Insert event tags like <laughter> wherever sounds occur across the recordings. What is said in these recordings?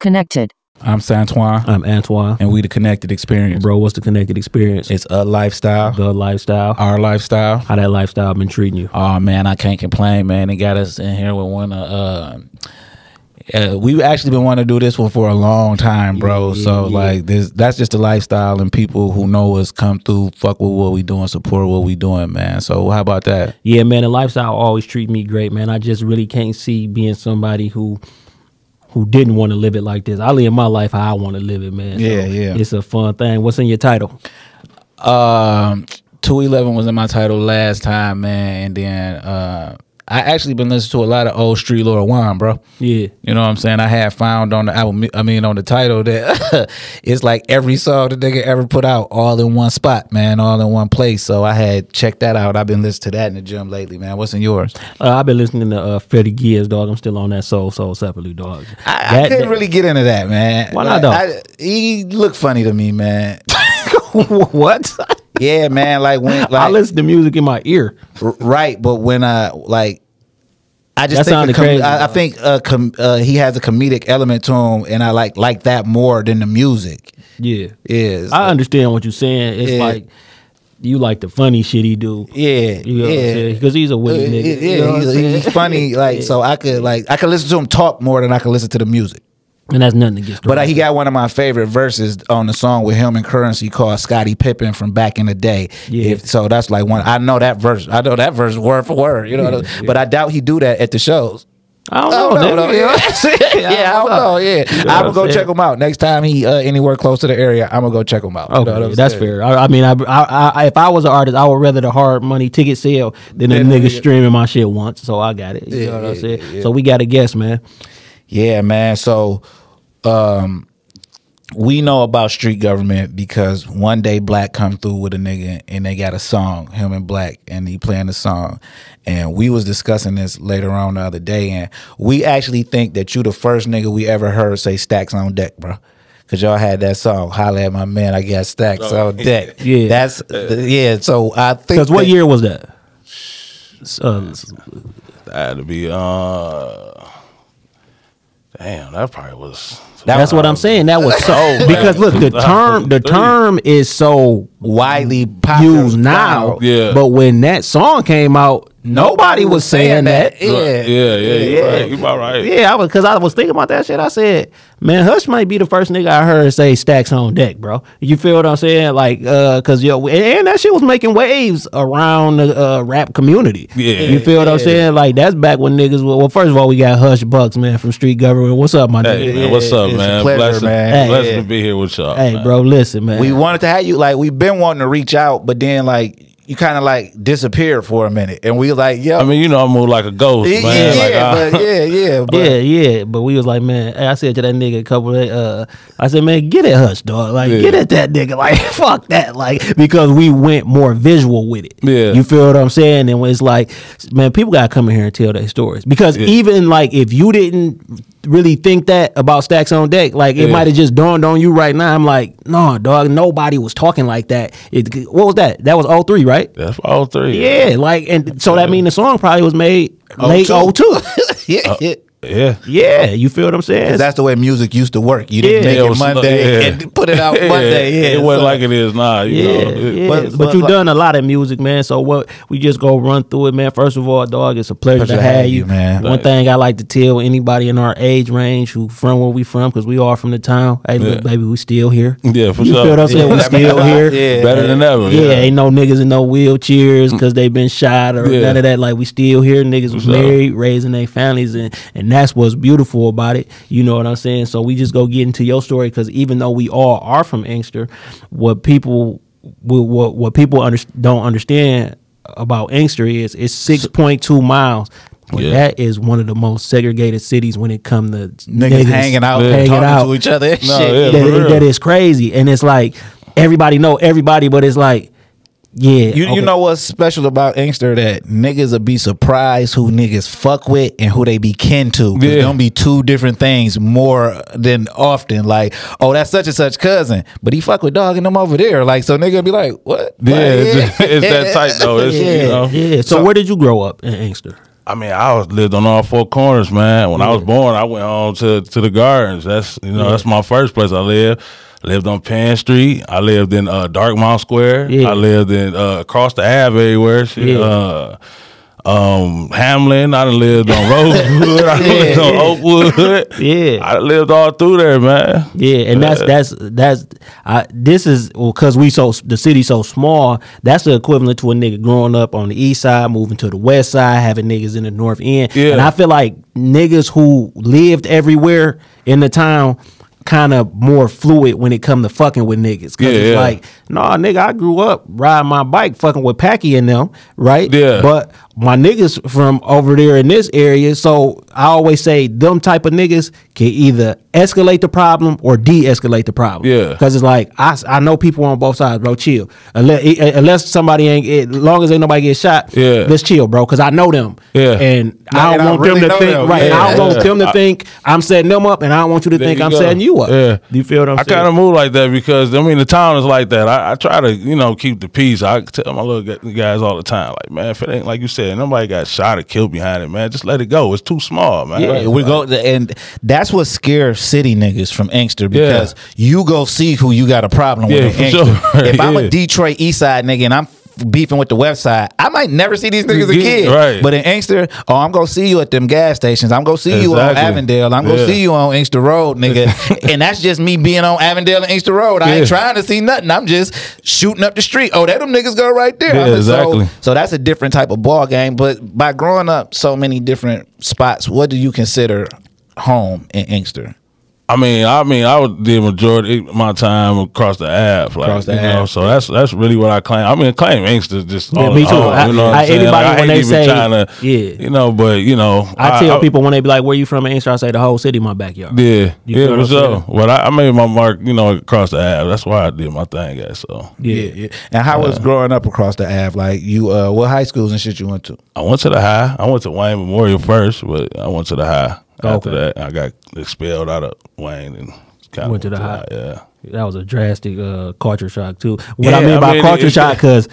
Connected. I'm Santoine, I'm Antoine. and we the Connected Experience. Bro, what's the connected experience? It's a lifestyle, the lifestyle. our lifestyle. How that lifestyle been treating you? Oh man, I can't complain, man. They got us in here with one. Uh, uh, we've actually been wanting to do this one for a long time, bro. Yeah, so yeah. like this, that's just the lifestyle, and people who know us come through, fuck with what we doing, support what we doing, man. So how about that? Yeah, man, the lifestyle always treat me great, man. I just really can't see being somebody who who didn't want to live it like this. I live my life how I want to live it, man. So Yeah, yeah. It's a fun thing. What's in your title? Um, two eleven was in my title last time, man, and then uh, I actually been listening to a lot of old Street Lord Juan, bro. Yeah. You know what I'm saying? I had found on the album, I mean, on the title that <laughs> it's like every song the nigga ever put out all in one spot, man, all in one place. So I had checked that out. I've been listening to that in the gym lately, man. What's in yours? Uh, I've been listening to uh, Freddie Gibbs, dog. I'm still on that Soul Sold Separately, dog. I, I couldn't that- really get into that, man. Why not, though? I- he looked funny to me, man. <laughs> <laughs> what? Yeah, man. Like when, I listen to music in my ear. Right but when i like i just That think, com- crazy, I, I think uh, com- uh, he has a comedic element to him and i like like that more than the music Yeah. is I understand what you're saying. It's Yeah. like you like the funny shit he do. yeah You know yeah? Because he's a witty Uh, nigga. yeah, you know he's, he's funny like <laughs> so i could like i could listen to him talk more than i could listen to the music And that's nothing against but uh, he got one of my favorite verses on the song with him and Curren$y called Scottie Pippen from back in the day. Yeah. If, so that's like one. I know that verse. I know that verse word for word. You know, what I- <laughs> but I doubt he do that at the shows. I don't know. no, nigga. no, know <laughs> yeah. Yeah, I don't know. Yeah, know what I'm gonna go saying? check him out next time he uh, anywhere close to the area. I'm gonna go check him out. You know Okay, that's saying? fair. I, I mean, I, I, I, if I was an artist, I would rather the hard money ticket sale than a Yeah, nigga yeah. streaming my shit once. So I got it. You Yeah, know what I'm saying? yeah. So we got a guess, man. Yeah, man. So, um, we know about street government because one day Black come through with a nigga and they got a song, him and Black, and he playing the song. And we was discussing this later on the other day, and we actually think that you the first nigga we ever heard say stacks on deck, bro. Cause y'all had that song, "Holla at My Man." I got stacks on deck. <laughs> Yeah. that's yeah. So I think Because what that- year was that? Uh, That had to be uh damn, that probably was that's what I'm saying. That was so <laughs> because look, the <laughs> term the term is so widely popular used now. Yeah. But when that song came out, nobody was saying that. Yeah, yeah, yeah, you right. You about right. Yeah, I was because I was thinking about that shit. I said, man, Hush might be the first nigga I heard say stacks on deck, bro. You feel what I'm saying? Like, uh, cause yo, and, and that shit was making waves around the uh, rap community. Yeah. you feel what I'm saying? Like that's back when niggas. Were, well, first of all, we got Hush Buckz, man, from Street Government. What's up, my Hey, nigga? man, what's up, it's a man? pleasure, blessing, man. blessing Hey, to be here with y'all. Hey, man. bro, listen, man. We wanted to have you like we've been wanting to reach out, but then like you kind of like disappeared for a minute, and we like, yo, I mean, you know, I move like a ghost, yeah, man. yeah, like, I- but yeah, yeah, <laughs> but yeah, yeah, but we was like, man. I said to that nigga a couple of, uh, I said, man, get it, hush, dog. Like, Yeah. get at that nigga. <laughs> Like, fuck that. Like, because we went more visual with it. Yeah. you feel what I'm saying? And it's like, man, people gotta come in here and tell their stories because even like if you didn't really think that about stacks on deck, like it Yeah. might have just dawned on you right now. I'm like, no, dog, nobody was talking like that. It, what was that? That was all 03, right? that's all three. Yeah, like, and so that mean the song probably was made Oh, late 02. <laughs> Uh, yeah, yeah. Yeah. Yeah, you feel what I'm saying? That's the way music used to work. You didn't Yeah. make It it, was- Monday yeah. and put it out <laughs> Monday. Yeah, it wasn't so- like it is now. You yeah, know, It- yeah. but- But, but you like- done a lot of music, man. So what? We just go run through it, man. First of all, dog, it's a pleasure, to have you, man. One thing I like to tell anybody in our age range who from where we from, because we are from the town. Hey, look, Yeah. baby, we still here. Yeah, for you sure. feel what I'm saying? Yeah, we that still <laughs> here. Yeah. better than ever. Yeah, ain't no niggas in no wheelchairs because they been shot or Yeah. none of that. Like we still here. Niggas was married, raising their families, and and that's what's beautiful about it. You know what I'm saying? So we just go get into your story because even though we all are from Inkster, what people what what, what people under, don't understand about Inkster is it's six point two miles But Yeah. that is one of the most segregated cities when it comes to Niggas, hanging out, Yeah. hanging talking out. to each other. No, shit. yeah. that, real. that is crazy, and it's like everybody know everybody, but it's like, yeah, You, okay. you know what's special about Inkster that niggas will be surprised who niggas fuck with and who they be kin to. 'Cause Yeah. Them be two different things more than often. Like, oh, that's such and such cousin, but he fuck with dog and them over there. Like, so nigga be like, what? Yeah, Like, it's, <laughs> it's that tight though. It's, yeah, you know. yeah. So, where did you grow up in Inkster? I mean, I was lived on all four corners, man. When I was born, I went home to to the gardens. That's you know, that's my first place I lived. Lived on Penn Street. I lived in uh, Darkmount Square. Yeah. I lived in uh, across the Ave everywhere. Shit. Yeah. Uh, um, Hamlin. I done lived on Rosewood. I <laughs> lived on Oakwood. Yeah. I lived all through there, man. Yeah, and that's that's that's I, this is because we so the city so small. That's the equivalent to a nigga growing up on the east side, moving to the west side, having niggas in the north end. Yeah. And I feel like niggas who lived everywhere in the town kind of more fluid when it come to fucking with niggas. Cause Yeah, it's yeah. like, nah, nigga, I grew up riding my bike, fucking with Packy and them, right? Yeah. But my niggas from over there in this area, so I always say them type of niggas can either escalate the problem or de-escalate the problem. Yeah. Because it's like I, I know people on both sides, bro. Chill. Unless unless somebody ain't, as long as ain't nobody get shot. Yeah. Let's chill, bro. Because I know them. Yeah. And I don't I want really them to think them. right. Yeah. I don't want them to think I'm setting them up, and I don't want you to There think you I'm go. setting you up. Yeah. Do you feel what I'm I saying? I kind of move like that because I mean the town is like that. I, I try to you know keep the peace. I tell my little gu- guys all the time, like man, if it ain't like you said, nobody got shot or killed behind it, man. Just let it go. It's too small, man. Yeah, we go and that's what scares city niggas from Inkster Yeah. because you go see who you got a problem Yeah, with. sure. <laughs> If I'm a Detroit East Side nigga and I'm beefing with the West Side, I might never see these niggas Yeah, again. right. But in Inkster, oh, I'm gonna see you at them gas stations. I'm gonna see you on Avondale. I'm gonna see you on Inkster Road, nigga. <laughs> and that's just me being on Avondale and Inkster Road. I ain't trying to see nothing. I'm just shooting up the street. Oh, that them niggas go right there. Yeah, I'm so- exactly. so that's a different type of ball game. But by growing up so many different spots, what do you consider home in Inkster? I mean, I mean, I would did majority of my time across the Ave, like Across the you know. Ave. So that's that's really what I claim. I mean, claim Inkster is just Yeah, all me too. all, I- you know, what I- I'm anybody Like, I when ain't they even say- trying to, yeah. you know, but you know, I tell people when they be like, "Where you from?" in Inkster, I say the whole city, my backyard. Yeah, You yeah, feel what for I'm sure. saying? But I, I made my mark, you know, across the Ave. That's why I did my thing, guys. So Yeah. yeah. And how was growing up across the Ave? Like you, uh, what high schools and shit you went to? I went to the high. I went to Wayne Memorial first, but I went to the high. After Okay. that, I got expelled out of Wayne and kind Went to the high. Yeah. That was a drastic uh, culture shock too. What Yeah, I mean I by mean, culture it- shock, because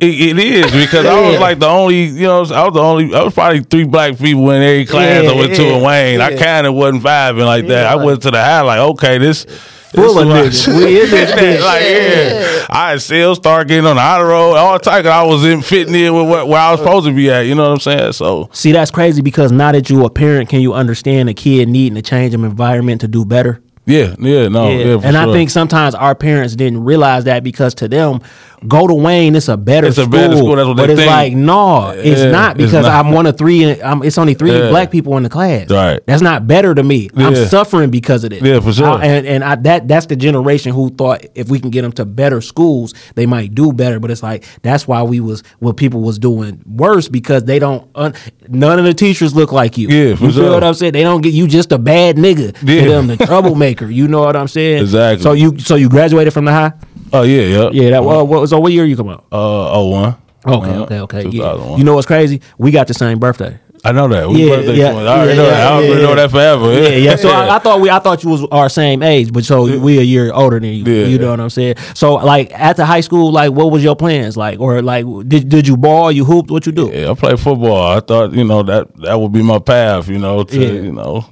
It, it is because I was like the only, you know, I was the only. I was probably three black people in every class Yeah, I went to yeah, in Wayne. I yeah. kind of wasn't vibing like that. Yeah, I went to the high like, okay, this. Full of niggas. We in this <laughs> bitch. like, yeah. I had still start getting on the honor road All the time I was in fitting in with what, where I was supposed to be at. You know what I'm saying? So see that's crazy because now that you a parent, can you understand a kid needing to change of environment to do better? yeah, yeah, no, yeah. for and I think sometimes our parents didn't realize that because to them, go to Wayne, it's a better It's a school. better school, that's what but they it's think. like, no, it's Yeah, not it's because not. I'm one of three. And I'm, it's only three Yeah. black people in the class. Right. That's not better to me. I'm suffering because of this. Yeah, for sure. I- and and I, that that's the generation who thought if we can get them to better schools, they might do better. But it's like that's why we was what people was doing worse because they don't. Un, none of the teachers look like you. Yeah, for you feel what I'm saying? They don't get you just a bad nigga Yeah. to them, the troublemaker. You know what I'm saying? <laughs> Exactly. So you so you graduated from the high? Oh yeah, yeah, Yeah. That uh, what so what year you come out? Uh, oh one. Okay, Uh, okay, okay. Yeah. You know what's crazy? We got the same birthday. I know that. We Yeah, birthday yeah. I already yeah, know that. I already yeah. know that forever. Yeah, yeah. So I, I thought we, I thought you was our same age, but so we a year older than you. Yeah. You know what I'm saying? So like after high school, like what was your plans like, or like did did you ball? You hooped? What you do? Yeah, I play football. I thought you know that that would be my path. You know, to Yeah. you know,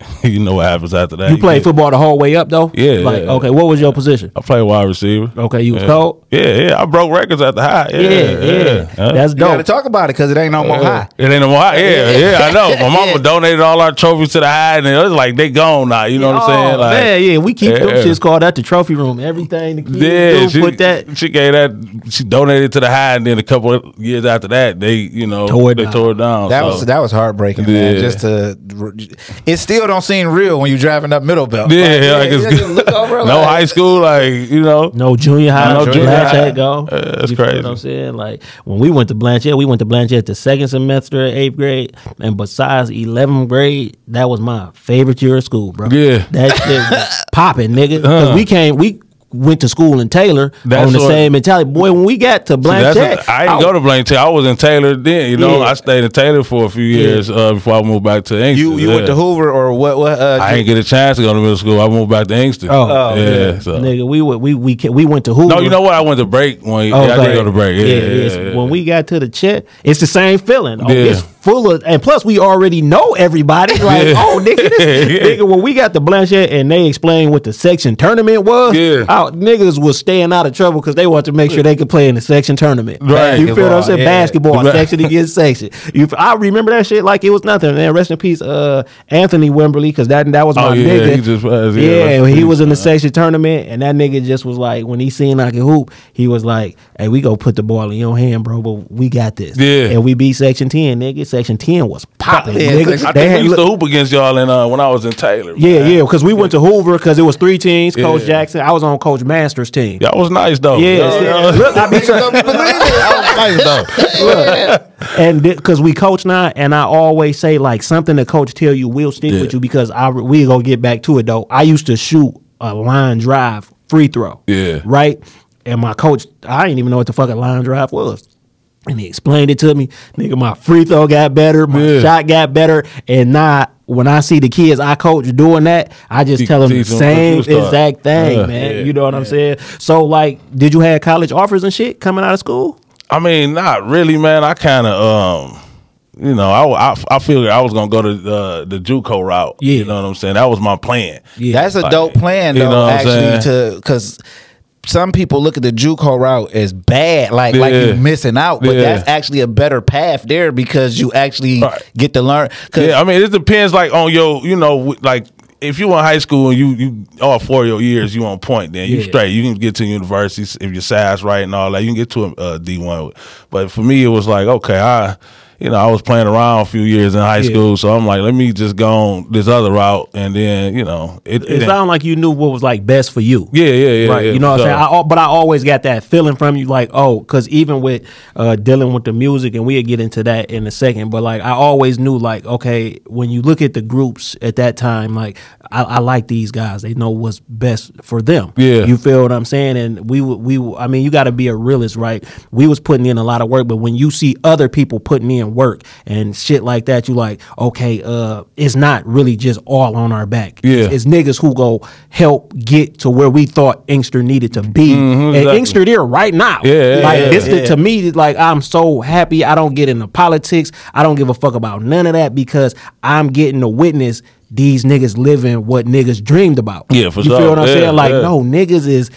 <laughs> you know what happens after that. You played get- football the whole way up though. Yeah, Like yeah. okay, what was your position? I played wide receiver. Okay, you was yeah. cold. Yeah, yeah. I broke records at the high. Yeah, Yeah, yeah. yeah. Huh? That's You got to dope. talk about it because it ain't no more high. It ain't no more. high. Yeah, yeah, I know. <laughs> My mama donated all our trophies to the high, and it was like they gone now. You know what I'm oh, saying? Oh, Like, man, yeah, we keep them shits called at the trophy room. Everything the kids Yeah, do, she, put that. she gave that. She donated to the high, and then a couple of years after that, they you know Tore it they down. tore it down. That so. was that was heartbreaking, man. Just to, it's still don't seem real when you're driving up Middlebelt. Yeah, like it's you good. just look over no like- high school, like you know. No junior high, No no junior Blanchett high. go. Uh, that's You feel crazy. What I'm saying, like when we went to Blanchett, we went to Blanchett the second semester of eighth grade, and besides eleventh grade, that was my favorite year of school, bro. Yeah. that shit was popping, nigga. Because we came, we went to school in Taylor That's on the what- same mentality. Boy, when we got to See, Blanchett, that's a- I didn't go to Blaine Taylor. I was in Taylor then. You know, Yeah. I stayed in Taylor for a few years uh, before I moved back to Inkster. You you went to Hoover or what? What? Uh, I didn't get a chance to go to middle school. I moved back to Inkster. Oh. Oh, yeah. yeah. So. nigga, we we we we went to Hoover. No, you know what? I went to break when yeah, I Okay. did go to break. Yeah, yeah, it's- yeah, yeah. When we got to the chat, it's the same feeling. Oh, Yeah. It's full of, and plus we already know everybody. <laughs> Like, Yeah. oh, nigga, this, <laughs> Yeah. nigga, when we got to Blanchett and they explained what the section tournament was, Yeah. Our niggas was staying out of trouble because they wanted to make sure they could play in the section tournament. Right. You feel what I'm saying? Basketball, yeah. Basketball, Right. section against section. You, I remember that shit like it was nothing. Man, rest in peace, uh, Anthony Wimberly, because that that was my Oh, yeah, nigga. he just was, yeah, yeah, in he was in the section tournament, and that nigga just was like, when he seen I could hoop, he was like, "Hey, we go put the ball in your hand, bro, but we got this." Yeah. and we beat section ten, nigga. Section ten was popping, Yeah, nigga. section- I They think had we used to hoop against y'all in uh, when I was in Taylor. yeah, man. yeah, because we went to Hoover because it was three teams. Coach. Jackson, I was on Coach Masters team. Y'all was nice though. Yeah, Y'all- y'all- look, I be trying. nice though. and because we coach now, and I always say like something the coach tell you will stick Yeah. with you because I we gonna get back to it though. I used to shoot a line drive free throw. Yeah. Right. And my coach, I didn't even know what the fucking line drive was. And he explained it to me. Nigga, my free throw got better, my Yeah. shot got better, and now when I see the kids I coach doing that, I just You tell them the same what exact thing, Yeah. man. Yeah. You know what I'm saying? So like, did you have college offers and shit coming out of school? I mean, not really, man. I kind of, um, you know, I, I, I feel I was gonna go to the the JUCO route. Yeah. You know what I'm saying? That was my plan. Yeah. That's a Like, dope plan, you though. know what I'm actually, saying? to because some people look at the JUCO route as bad, like like you're missing out. But Yeah. that's actually a better path there because you actually Right. get to learn. Yeah, I mean, it depends, like on your, you know, like if you in high school and you you all four of your years you on point, then you Yeah. straight. You can get to universities if your size right and all that. You can get to a uh, D one. But for me, it was like okay, I. You know, I was playing around a few years in high Yeah. school, so I'm like, let me just go on this other route, and then you know, it, It sounded like you knew what was like best for you. yeah, yeah, yeah, right. yeah, you know what for I'm saying? I, but I always got that feeling from you, like, oh, because even with uh, dealing with the music, and we'll get into that in a second. But like, I always knew, like, okay, when you look at the groups at that time, like, I, I like these guys. They know what's best for them. Yeah. you feel what I'm saying? And we, we, I mean, you got to be a realist, right? We was putting in a lot of work, but when you see other people putting in work and shit like that, you like, okay, uh, it's not really just all on our back. Yeah. It's, it's niggas who go help get to where we thought Inkster needed to be. and exactly. Inkster there right now. Yeah, yeah, like yeah, this yeah. to me, like I'm so happy I don't get into politics. I don't give a fuck about none of that because I'm getting to witness these niggas living what niggas dreamed about. Yeah, for you sure. feel what I'm Yeah, saying? Like, yeah. no, niggas is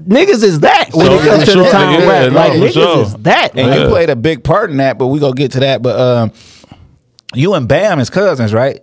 niggas is that when So, it comes for to the sure, town yeah, rap. no, like niggas sure. is that. and like, you played a big part in that. But we gonna get to that. But um, you and Bam is cousins, right?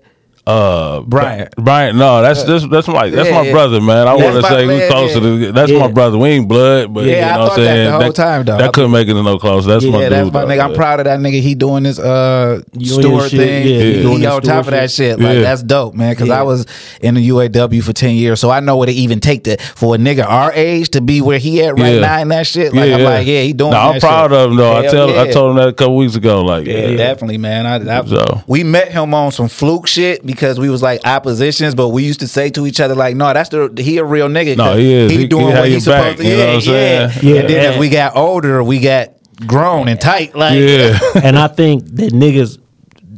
Uh, Bryant. Bryant, no, that's that's that's my that's Yeah, my yeah. brother, man. I That's want to say we yeah, close to yeah. the. That's Yeah. my brother. We ain't blood, but Yeah, you know I what I'm thought that saying. the whole time, though. That couldn't make it no closer. That's my yeah, dude. that's my though. nigga. I'm proud of that nigga. He doing this uh Union steward shit, thing. yeah, he he, on top of that steward shit. Like Yeah. that's dope, man. Because Yeah. I was in the UAW for ten years, so I know what it even take to for a nigga our age to be where he at right now and that shit. Like I'm like, yeah, he doing. No, I'm proud shit. of him though. I tell I told him that a couple weeks ago. Like, Yeah, yeah, definitely, man. I, I, So. We met him on some fluke shit because we was like oppositions, but we used to say to each other like, "No, that's the he a real nigga. No, 'cause he is. He, He- doing he what your he's supposed back, to. you know yeah, what I'm yeah, saying? yeah. And then Yeah. as we got older, we got grown and tight. Like, yeah. and I think that niggas,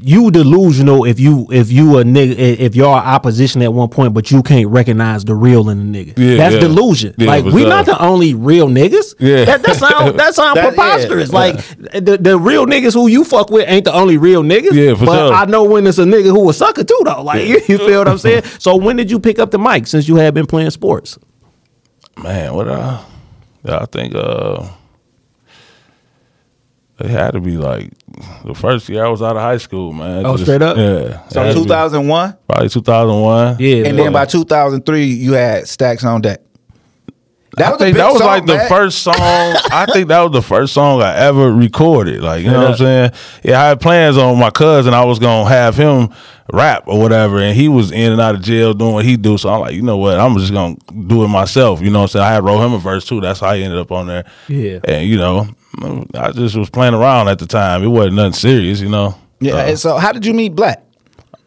you delusional if you if you a nigga if you're opposition at one point, but you can't recognize the real in the nigga. Yeah, That's yeah. delusion. Yeah, like we sure. not the only real niggas. Yeah. that, that sound <laughs> that sound That- preposterous. yeah. Like the the real niggas who you fuck with ain't the only real niggas. Yeah, for but sure. I know when it's a nigga who a sucker too though. Like you, <laughs> you feel what I'm saying. <laughs> So when did you pick up the mic since you had been playing sports? Man, what I, I think uh, it had to be like the first year I was out of high school, man. Oh, straight up? Yeah. So 2001, Probably 2001. Yeah, and then by 2003, you had stacks on deck. That I was think that was song, like the first song. <laughs> I think that was the first song I ever recorded. Like you know what I'm saying? Yeah, I had plans on my cousin. I was gonna have him rap or whatever, and he was in and out of jail doing what he do. So I'm like, you know what? I'm just gonna do it myself. You know what I'm saying? I had wrote him a verse too. That's how he ended up on there. Yeah. And you know, I just was playing around at the time. It wasn't nothing serious, you know. Yeah. Uh, and so how did you meet Black?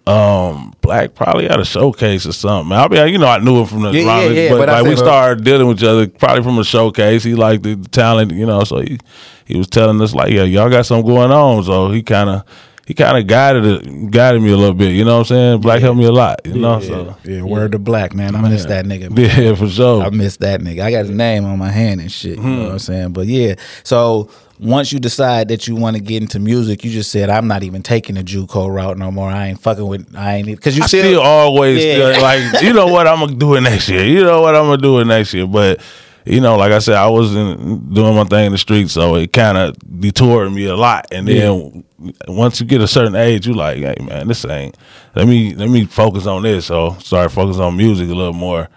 um, Black probably had a showcase or something. I mean, you know, I knew him from the Yeah, around yeah, yeah, but, but like we uh, started dealing with each other probably from a showcase. He liked the, the talent, you know, so he he was telling us like, yeah, y'all got something going on. So he kind of he kind of guided guided me a little bit. You know what I'm saying? Black helped me a lot. You know, so Yeah, word to Black, man. I miss that nigga. yeah, for sure. I miss that nigga. I got his name on my hand and shit. You Hmm. know what I'm saying? But yeah, so once you decide that you want to get into music, you just said, "I'm not even taking the JUCO route no more. I ain't fucking with. I ain't because you I still, still always Yeah. feel like you know what I'm gonna do it next year. You know what I'm gonna do it next year. But you know, like I said, I was in, doing my thing in the street, so it kind of detoured me a lot. And then once you get a certain age, you like, hey man, this ain't. Let me let me focus on this. So started focusing on music a little more.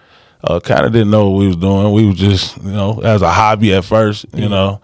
Uh, kind of didn't know what we was doing. We was just you know as a hobby at first. You know.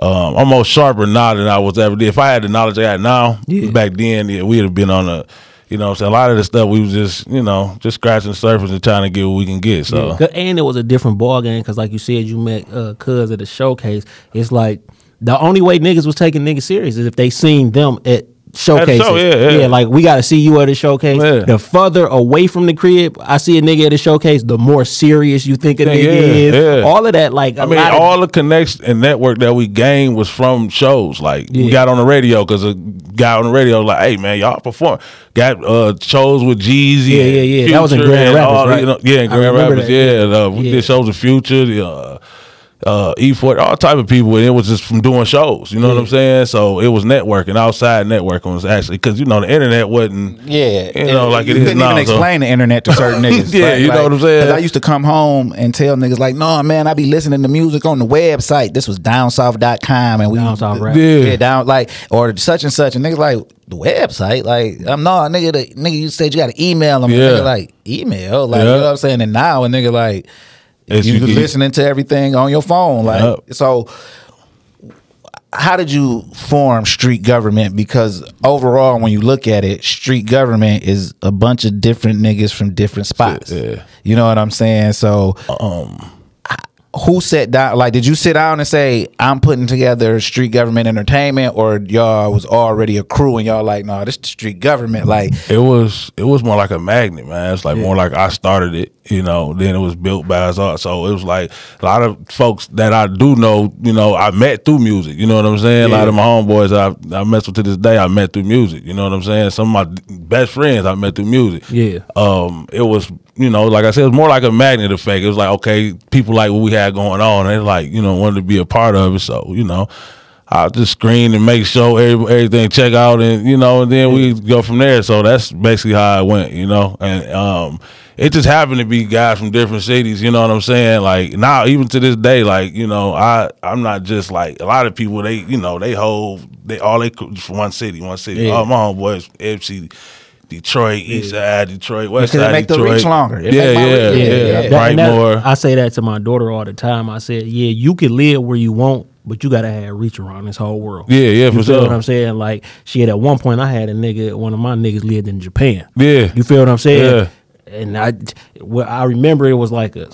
Um, I'm more sharper now than I was ever did. If I had the knowledge I got now, Yeah. back then, yeah, we'd have been on a, you know, saying a lot of the stuff we was just, you know, just scratching the surface and trying to get what we can get. So Yeah. And it was a different ball game because, like you said, you met uh, Cuz at the showcase. It's like the only way niggas was taking niggas serious is if they seen them at showcases. show, yeah, yeah. like we got to see you at a showcase. Yeah. The further away from the crib I see a nigga at a showcase, the more serious you think a Yeah, nigga yeah, is. yeah. All of that, like I mean, of- all the connection and network that we gained was from shows. Like we got on the radio because a guy on the radio was like, "Hey man, y'all perform." Got uh shows with Jeezy. Yeah, and yeah, yeah. That was in Grand and Rapids, all, right? you know, yeah, in Grand Rapids. that, Yeah, yeah. uh, we Yeah. did shows with Future. The, uh, uh, E4, all type of people, and it was just from doing shows. You know what I'm saying? So it was networking, outside networking was actually because you know the internet wasn't. Yeah, you know, like you it is couldn't now. even so- explain the internet to certain <laughs> niggas. Yeah, you know what I'm saying? 'cause I used to come home and tell niggas like, "No, man, I be listening to music on the website. This was downsouth.com and we Down South rap. Yeah. yeah, down like or such and such and niggas like the website like I'm no nigga the nigga you said you got to email them Yeah. nigga like email like Yeah. you know what I'm saying and now a nigga like It's- you you- listening to everything on your phone like Yep. so how did you form street government? Because overall when you look at it street government is a bunch of different niggas from different spots. Yeah. you know what i'm saying? So um who sat down like did you sit down and say i'm putting together street government entertainment or y'all was already a crew and y'all like no this the street government like It was it was more like a magnet, man. It's like more like I started it, you know. Then it was built by us all. So it was like a lot of folks that I do know, you know, I met through music. You know what I'm saying? A lot of my homeboys I I mess with to this day, I met through music. You know what I'm saying? Some of my best friends I met through music. Yeah. Um, it was you know, like I said, it was more like a magnet effect. It was like okay, people like what we had going on. They like you know wanted to be a part of it. So you know. I'll just screen and make sure every, everything check out and you know and then we go from there. So that's basically how I went, you know. And um it just happened to be guys from different cities, you know what I'm saying? Like now even to this day, like, you know, I I'm not just like a lot of people they, you know, they hold they all they could- from one city, one city. Yeah. All my homeboys FC Detroit, East Side, Detroit, West Because it Side, make the Detroit. reach longer. It Yeah, yeah, reach- yeah, yeah, yeah. yeah. That- and. I say that to my daughter all the time. I said, yeah, you can live where you want, but you gotta have reach around this whole world. Yeah, yeah, for you for feel sure. what I'm saying? Like, shit. At one point, I had a nigga. One of my niggas lived in Japan. Yeah. you feel what I'm saying? Yeah. And I, well, I remember it was like a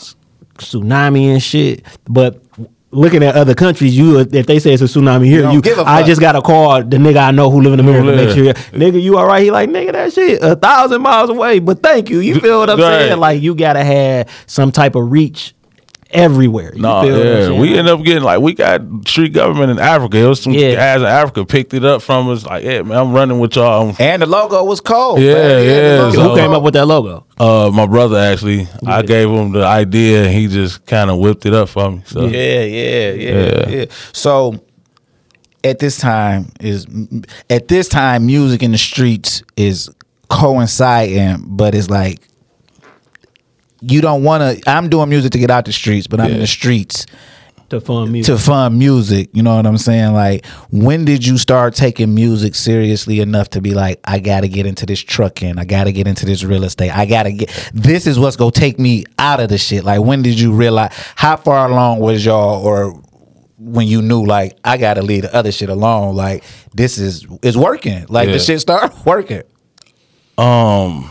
tsunami and shit. But looking at other countries, you if they say it's a tsunami here, don't you, give a I just gotta call the nigga I know who live in America. live. Make sure, nigga, you all right? He like, nigga, that shit a thousand miles away. But thank you. You feel what I'm Right. saying? Like you gotta have some type of reach everywhere. No, feel what yeah, we end up getting like we got street government in Africa. It was some Yeah. guys in Africa picked it up from us. Like, yeah, man, I'm running with y'all. I'm- and the logo was cold Yeah, man. yeah, so- Who came up with that logo? Uh, my brother actually, I gave him the idea, and he just kind of whipped it up for me. So Yeah, yeah, yeah, Yeah. yeah. So at this time is at this time music in the streets is coinciding, but it's like you don't want to. I'm doing music to get out the streets, but I'm in the streets To fund music. to fund music. You know what I'm saying? Like, when did you start taking music seriously enough to be like, I got to get into this trucking, I got to get into this real estate, I got to get. This is what's gonna take me out of the shit. Like, when did you realize? How far along was y'all, or when you knew like I got to leave the other shit alone? Like, this is is working. Like, Yeah. the shit start <laughs> working. Um,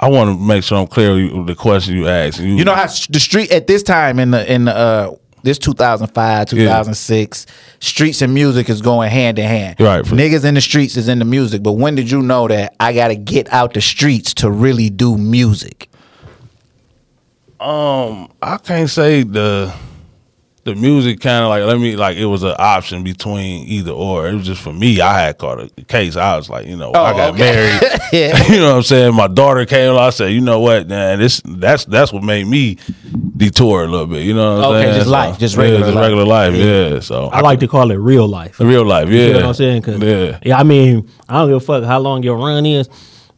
I want to make sure I'm clear with the question you asked. You know how the street at this time in the in the uh this 2005 2006 streets and music is going hand in hand. Right, niggas in the streets is in the music but when did you know that i gotta get out the streets to really do music? Um, I can't say the the music kind of like let me like it was an option between either or. It was just for me. I had caught a case. I was like, you know, I oh, got okay. married. Yeah. <laughs> <laughs> you know what I'm saying? My daughter came. I said, you know what, man, this that's that's what made me detour a little bit. You know what I'm Okay, saying? just life, just regular yeah, just life. regular life. Yeah. So I like to call it real life. real life. Yeah. You know what I'm saying? 'Cause- yeah. yeah, I mean, I don't give a fuck how long your run is.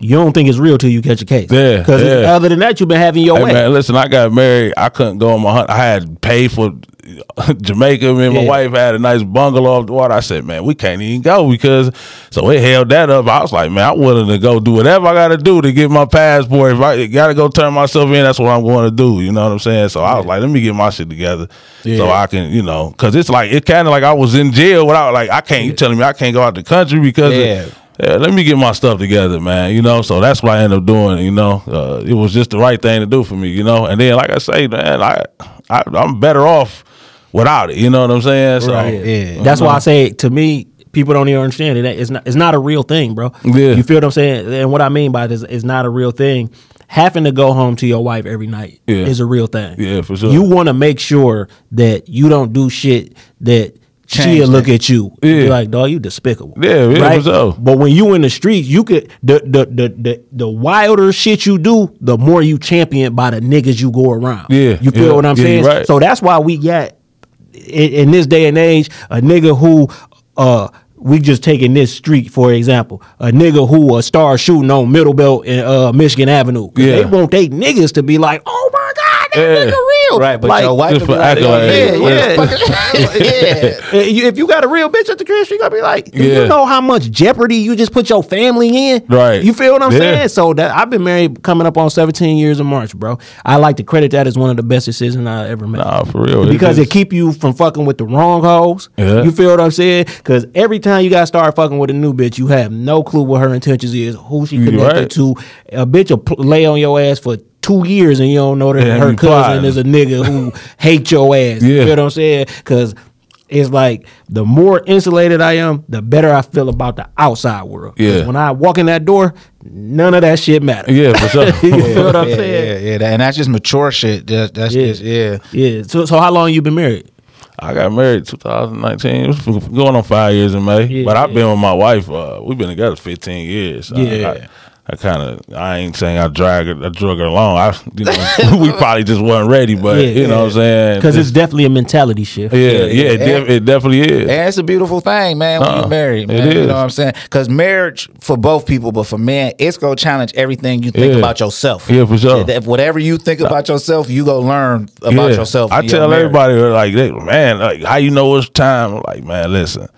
You don't think it's real till you catch a case. Yeah, Because yeah. other than that, you've been having your Hey way. man, listen, I got married. I couldn't go on my hunt. I had paid for <laughs> Jamaica. Me and my Yeah. wife had a nice bungalow off the water. I said, man, we can't even go because so it held that up. I was like, man, I'm willing to go do whatever I got to do to get my passport. If I got to go turn myself in, that's what I'm going to do. You know what I'm saying? So I was like, let me get my shit together so I can, you know, because it's like it kind of like I was in jail without like I can't. You telling me I can't go out the country because. of- Yeah. let me get my stuff together, man. You know, so that's what I ended up doing. You know, uh, it was just the right thing to do for me. You know, and then like I say, man, I, I I'm better off without it. You know what I'm saying? So Right. yeah. That's why I say to me, people don't even understand it. It's not. It's not a real thing, bro. Yeah. You feel what I'm saying? And what I mean by this is not a real thing. Having to go home to your wife every night Yeah. is a real thing. Yeah, for sure. You want to make sure that you don't do shit that she'll look at you. and Yeah. Be like, dog, you despicable. Yeah, yeah, right. sure. But when you in the streets, you could the the the the, the wilder shit you do, the more you champion by the niggas you go around. Yeah, you feel yeah, what I'm yeah, saying? right. So that's why we got in, in this day and age a nigga who uh we just taking this street for example a nigga who a star shooting on middle belt and uh michigan Avenue. Yeah. they want they niggas to be like oh my god that Yeah. nigga real right but like, your wife just be like, accolades. yeah, yeah, yeah. uh, <laughs> if you got a real bitch at the crib, she gonna be like, do Yeah. you know how much jeopardy you just put your family in? Right. You feel what I'm Yeah. saying? So that I've been married coming up on 17 years in March, bro. I like to credit that as one of the best decisions I ever made. Nah, for real. because it just- keep you from fucking with the wrong hoes. Yeah. You feel what I'm saying? Because every time you got to start fucking with a new bitch, you have no clue what her intentions is, who she You connected right. to. A bitch will pl- lay on your ass for two years and you don't know that Yeah, her cousin plotting. is a nigga who <laughs> hate your ass. You Yeah. feel what I'm saying? Because it's like the more insulated I am, the better I feel about the outside world. Yeah. When I walk in that door, none of that shit matters. Yeah, for sure. <laughs> you feel what I'm yeah, saying? yeah, yeah, that- and that's just mature shit. That's, that's Yeah. just yeah. Yeah. So, so how long you been married? I got married 2019. It was going on five years in May. Yeah, but I've yeah. been with my wife. Uh, we've been together 15 years. I- Yeah. I, I kind of. I ain't saying I drag her, I drug her along. I, you know, <laughs> we probably just wasn't ready. But Yeah, you know what I'm saying? Because it's Just- definitely a mentality shift. yeah, yeah, it, def- it definitely is. And it's a beautiful thing, man, when Uh, you're married, it man. You know what I'm saying? Because marriage for both people, but for men, it's gonna challenge everything you think Yeah. about yourself. Yeah, for sure. If whatever you think about yourself, you go learn about Yeah. yourself. I in your tell everybody like, they, man, like how you know it's time? Like, man, listen,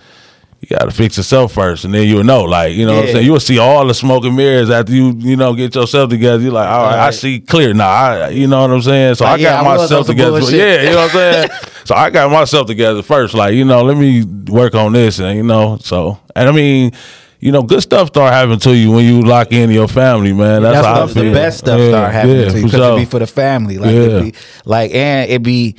you got to fix yourself first, and then you'll know. Like, you know what I'm saying? You'll see all the smoke and mirrors after you, you know, get yourself together. You're like, all right, I see clear now. I, you know what I'm saying? So Like, I got I was myself some together. Yeah, you know what I'm saying? <laughs> so I got myself together first. Like, you know, let me work on this, and you know, so and I mean. You know, good stuff start happening to you when you lock in your family, man. That's, That's how I stuff, the best stuff Yeah, start happening yeah, to you because sure. it be for the family. Like, Yeah. be, like, and it be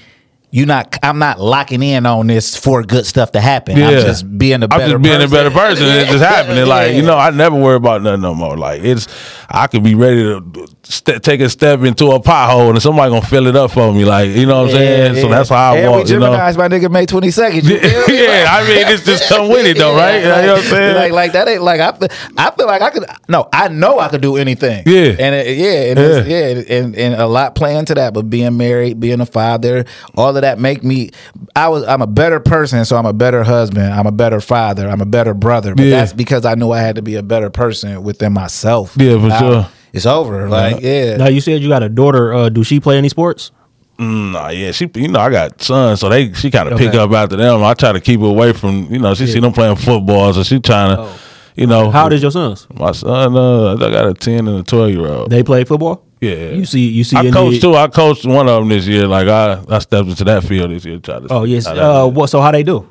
you not. I'm not locking in on this for good stuff to happen. I'm just being a I'm better. just being person. a better person. and It's just happening. Like you know, I never worry about nothing no more. Like it's, I could be ready to st- take a step into a pothole and somebody gonna fill it up for me. Like you know what I'm saying. So that's how I and walk. we You know. My nigga May 22nd. You <laughs> feel me? yeah, I mean, it's just come with it though, <laughs> right? You know what I'm saying? Like, like that ain't like I feel, I feel like I could. No, I know I could do anything. Yeah. and it, yeah, and yeah, and, and a lot playing to that. But being married, being a father, all of that make me. I was. I'm a better person, so I'm a better husband. I'm a better father. I'm a better brother. But Yeah. that's because I knew I had to be a better person within myself. Yeah, for Now, sure. It's over. Like yeah. Now you said you got a daughter. Uh, do she play any sports? Nah, yeah, she, you know, I got sons, so they, she kind of pick up after them. I try to keep her away from, you know, she see them playing football, so she trying to, you know, How old is your sons? my son? Uh, I got a ten and a twelve year old. They play football. Yeah. You see, you see. I any- coached too. I coached one of them this year. Like I, I stepped into that field this year. Try to. Oh yes. Uh, what? So how they do?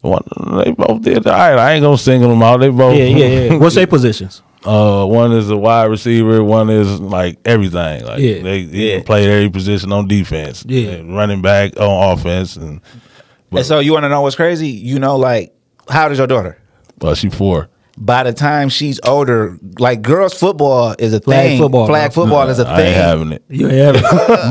One, they both did all right. I ain't gonna single them out. They both. Yeah, yeah, yeah. <laughs> What's their positions? Uh, one is a wide receiver. One is like everything. Like Yeah. they, they Yeah. can play every position on defense. Yeah. and running back on offense, and And so you want to know what's crazy? You know, like how old is your daughter? well, she four. By the time she's older, like girls football is a Flag thing. football, Flag bro. football is a I thing. ain't having it. You <laughs> have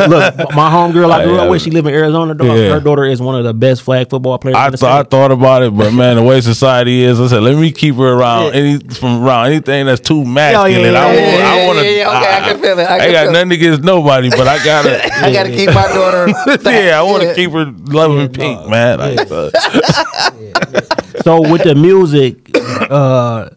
look, my homegirl I I grew up have with. She live in Arizona. Dog. Yeah. Her daughter is one of the best flag football players. I in the thought I thought about it, but man, the way society is, I said let me keep her around Yeah. any from around anything that's too masculine. yeah, I yeah, want, yeah, I want to. yeah, yeah, okay, I can feel it, I I, can got feel it. nothing against nobody, but I gotta. <laughs> I got to keep my daughter. <laughs> yeah, I want to Yeah. keep her loving pink, man. Like, uh, So with the music, uh,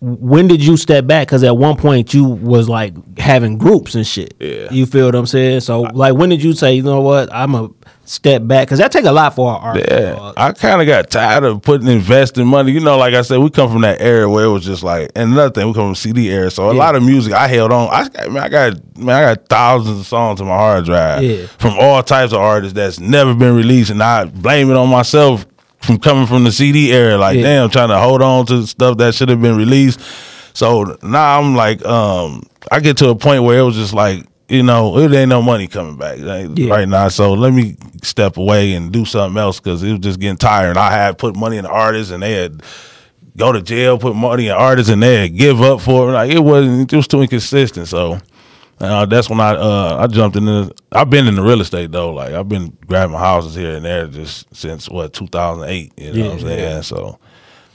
when did you step back? Because at one point you was like having groups and shit. Yeah. You feel what I'm saying? So like, when did you say, you know what, I'm a step back? Because that take a lot for our art. Yeah. I kind of got tired of putting investing money. You know, like I said, we come from that era where it was just like, and another thing, we come from CD era, so a Yeah. lot of music I held on. I got, man, I got, man, I got thousands of songs on my hard drive Yeah. from all types of artists that's never been released, and I blame it on myself from coming from the CD era. Like, Yeah. damn, trying to hold on to stuff that should have been released. So now I'm like, um, I get to a point where it was just like, you know, it ain't no money coming back like, Yeah. right now. So let me step away and do something else because it was just getting tired. I had put money in the artists and they had go to jail, put money in artists and they had give up for it. Like it wasn't, it was too inconsistent. So uh, that's when I uh, I jumped in. The, I've been in the real estate though. Like I've been grabbing houses here and there just since what 2008. You know what I'm saying? So,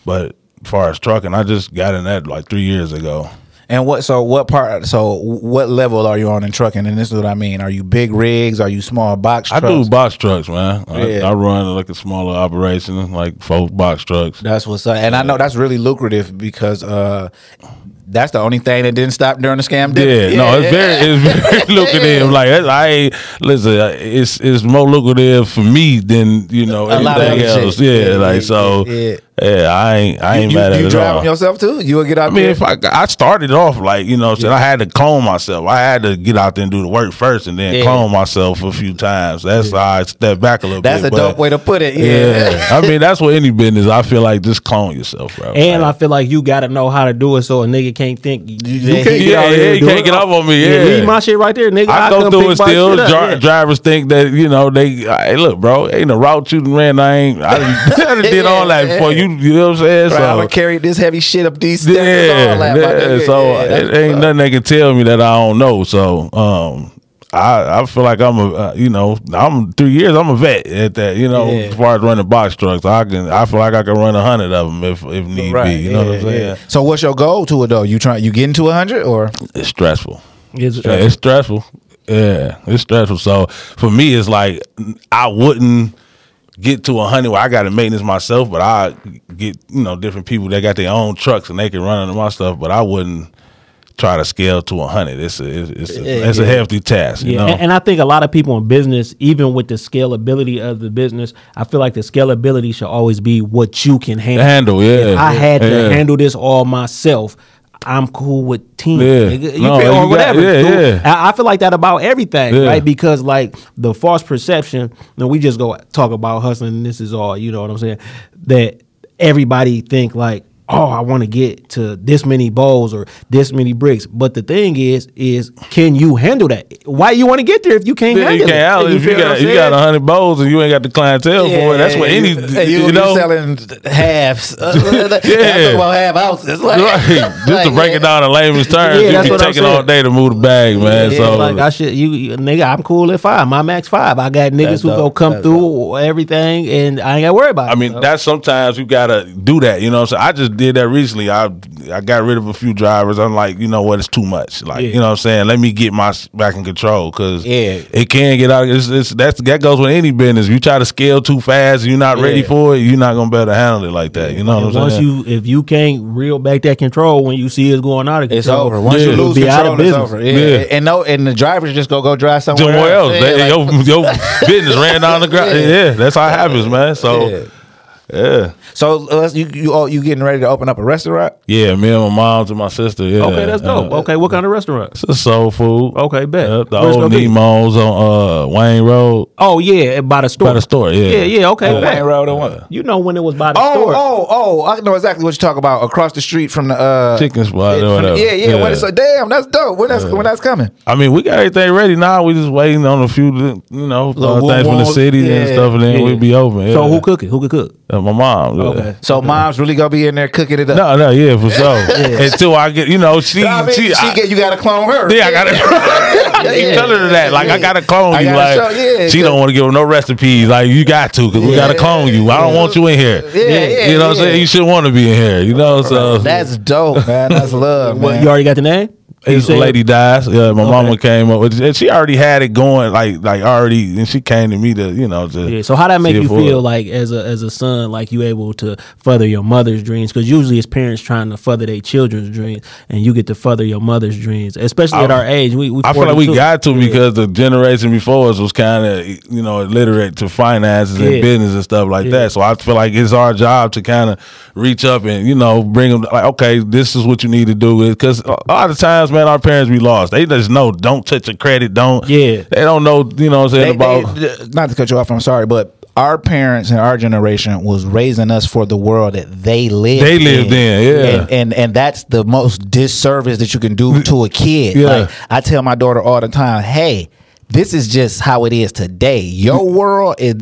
but as far as trucking, I just got in that like three years ago. And what? So what part? So what level are you on in trucking? And this is what I mean. Are you big rigs? Are you small box I do box trucks, man. I, Yeah. I run like a smaller operation, like four box trucks. That's what's up. And I know that's really lucrative because uh, that's the only thing that didn't stop during the scam. Yeah, did no, it's very, it's very <laughs> lucrative. Like I ain't listen, it's it's more lucrative for me than you know A lot of anything else. Yeah, Yeah, like so. yeah. Yeah, I ain't I ain't you, mad at you it at drive all. them yourself too? You will get out I mean, there? if I I started off like you know, so I had to clone myself. I had to get out there and do the work first, and then Yeah. clone myself a few times. That's how I step back a little that's bit. a but- dope way to put it. Yeah. Yeah, I mean that's what any business. I feel like just clone yourself, bro. And I feel like you got to know how to do it so a nigga can't think you, you can't get yeah, out yeah, you can't get up on me, yeah. leave my shit right there, nigga. I, come go through pick it my still. shit up, Dri- yeah. Drivers think that you know they. Hey, look, bro, ain't a route you done ran. I ain't. I <laughs> I done did all that before you. You know what I'm saying? Right, I'm So gonna carry this heavy shit up these steps. yeah, all that, yeah. nigga. So Yeah, that's it ain't nothing they can tell me that I don't know. So um, I I feel like I'm a uh, you know I'm three years. I'm a vet at that. You know, Yeah. as far as running box trucks, I can. I feel like I can run a hundred of them if if need Right. be. You know what I'm saying? yeah. So what's your goal to it though? You trying you getting to a hundred or? It's stressful. It's- Yeah, it's stressful. Yeah, it's stressful. So for me, it's like I wouldn't get to a hundred where I got to maintenance myself, but I get you know different people that got their own trucks and they can run under my stuff, but I wouldn't try to scale to a hundred. It's a it's, it's a, Yeah, it's a yeah. hefty task. You Yeah, know, and, and I think a lot of people in business, even with the scalability of the business, I feel like the scalability should always be what you can handle. handle. Yeah, If I had to handle this all myself, I'm cool with team. Yeah. nigga. You No, feel, you or got- whatever. yeah, yeah. I, I feel like that about everything, Yeah. right? Because like the false perception, and we just go talk about hustling. And this is all you know what I'm saying. That everybody think like. Oh, I want to get to this many bowls or this many bricks, but the thing is, is can you handle that? Why you want to get there if you can't Yeah, handle you it? can't it. If you feel what got you got a hundred bowls and you ain't got the clientele for it. That's what any you, you, you, know. selling halves. yeah, I'm talking about half ounces. Like, Right. Just to like, break it down in layman's terms, Yeah, you that's be what taking all day to move the bag, man. Yeah, so like I should, you, you nigga, I'm cool at five. My max five. I got niggas That's who go dope. come That's through everything, and I ain't got to worry about. It. I it. mean, So, that's sometimes you gotta do that. You know what I'm saying? I just did that recently. I I got rid of a few drivers. I'm like, you know what? It's too much. Like, Yeah. you know what I'm saying? Let me get my back in control because Yeah. it can get out. It's, it's, that's that goes with any business. You try to scale too fast, you're not ready for it. You're not gonna be able to handle it like that. You know what and I'm once saying? Once you, if you can't reel back that control when you see it's going out of control, It's over. Once Yeah. you lose be out control, of it's business. over. Yeah. Yeah. And no, and the drivers just go go drive somewhere, Somewhere else, Yeah, They- like- your, <laughs> your business ran down the ground. Yeah. Yeah. that's how it happens, man. So Yeah. Yeah. So uh, you you oh, you getting ready to open up a restaurant? Yeah, me and my mom and my sister. Yeah. Okay, that's dope. Uh, okay, what kind of restaurant? It's a soul food. Okay, bet. Yep, the Where's old gonna? Nemo's on uh, Wayne Road. Oh yeah, by the store. By the store, yeah. Yeah, yeah. Okay, bet. Wayne Road or what? You know when it was by the Oh, store. oh, oh! oh! I know exactly what you talk about. Across the street from the uh, Chicken spot or from the- whatever. yeah, yeah. When it's like, damn, that's dope. When that's when that's coming? I mean, we got everything ready now. We just waiting on a few, you know, uh, things from the walls, city and stuff, and then Yeah. we'll be open. So who cook it? Who could cook? Uh, my mom. Okay. So mom's really gonna be in there cooking it up. No, no, yeah, for sure. <laughs> Until I get, you know, she, I mean, she, she, I- get you gotta clone her. yeah, I gotta. I keep Yeah. <laughs> telling her that. Like, I gotta clone I you. gotta Like, show- yeah, she 'cause- don't want to give her no recipes. Like, you got to, because we gotta clone you. I don't want you in here. Yeah, yeah, you know what I'm saying? You should want to be in here. You know, so That's dope, man. That's love, What, man. you already got the name? Said- Lady Dies. Yeah, my mama came up with and she already had it going like like already and she came to me to, you know, to Yeah. So how that make you feel her. like as a as a son, like you able to further your mother's dreams? Because usually it's parents trying to further their children's dreams, and you get to further your mother's dreams. Especially at our age, we, we I feel like we got to Yeah. because the generation before us was kind of, you know, illiterate to finances Yeah. and business and stuff like Yeah. that. So I feel like it's our job to kind of reach up and, you know, bring them like, okay, this is what you need to do. Because a lot of times, man, our parents be lost. They just know, don't touch your credit. Don't. Yeah. They don't know, you know what I'm saying, They- about. they- not to cut you off, I'm sorry, but our parents and our generation was raising us for the world that they lived. They lived in, yeah. and, and and that's the most disservice that you can do to a kid. Yeah. Like I tell my daughter all the time, hey. This is just how it is today. Your world is.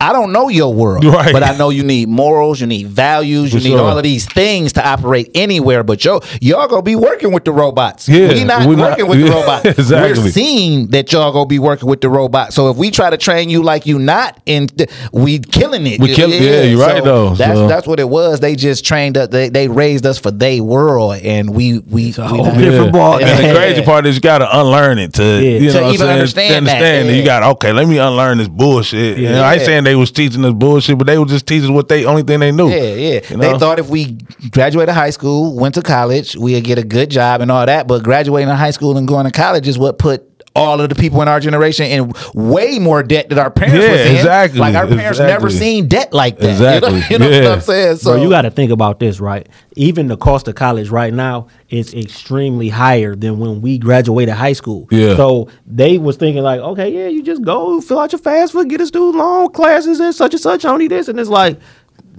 I don't know your world, Right. but I know you need morals, you need values, you need sure. all of these things to operate anywhere. But yo, y'all gonna be working with the robots. Yeah, we not we not- working with the <laughs> robots. exactly. We're seeing that y'all gonna be working with the robots. So if we try to train you like you not, and th- we killing it. We kill- yeah, you're right, though, That's so- that's what it was. They just trained us. They, they raised us for they world, and we we, we whole not- different ball And the crazy part is you got to unlearn it to, Yeah. you To know, what I'm even saying? understand To that, understand yeah. You got okay. Let me unlearn this bullshit. You know, I ain't Yeah. Saying they was teaching us bullshit, but they were just teaching what they only thing they knew. Yeah, yeah. You know? They thought if we graduated high school, went to college, we'd get a good job and all that. But graduating high school and going to college is what put all of the people in our generation in way more debt than our parents Yeah, was in. exactly, Like our parents never seen debt like that. <laughs> Exactly, You know, you know yeah. what I'm saying? So Bro, you got to think about this, right? Even the cost of college right now is extremely higher than when we graduated high school. Yeah. So they was thinking like, okay, yeah, you just go fill out your FAFSA, get a student loan, classes and such and such, only this, and it's like.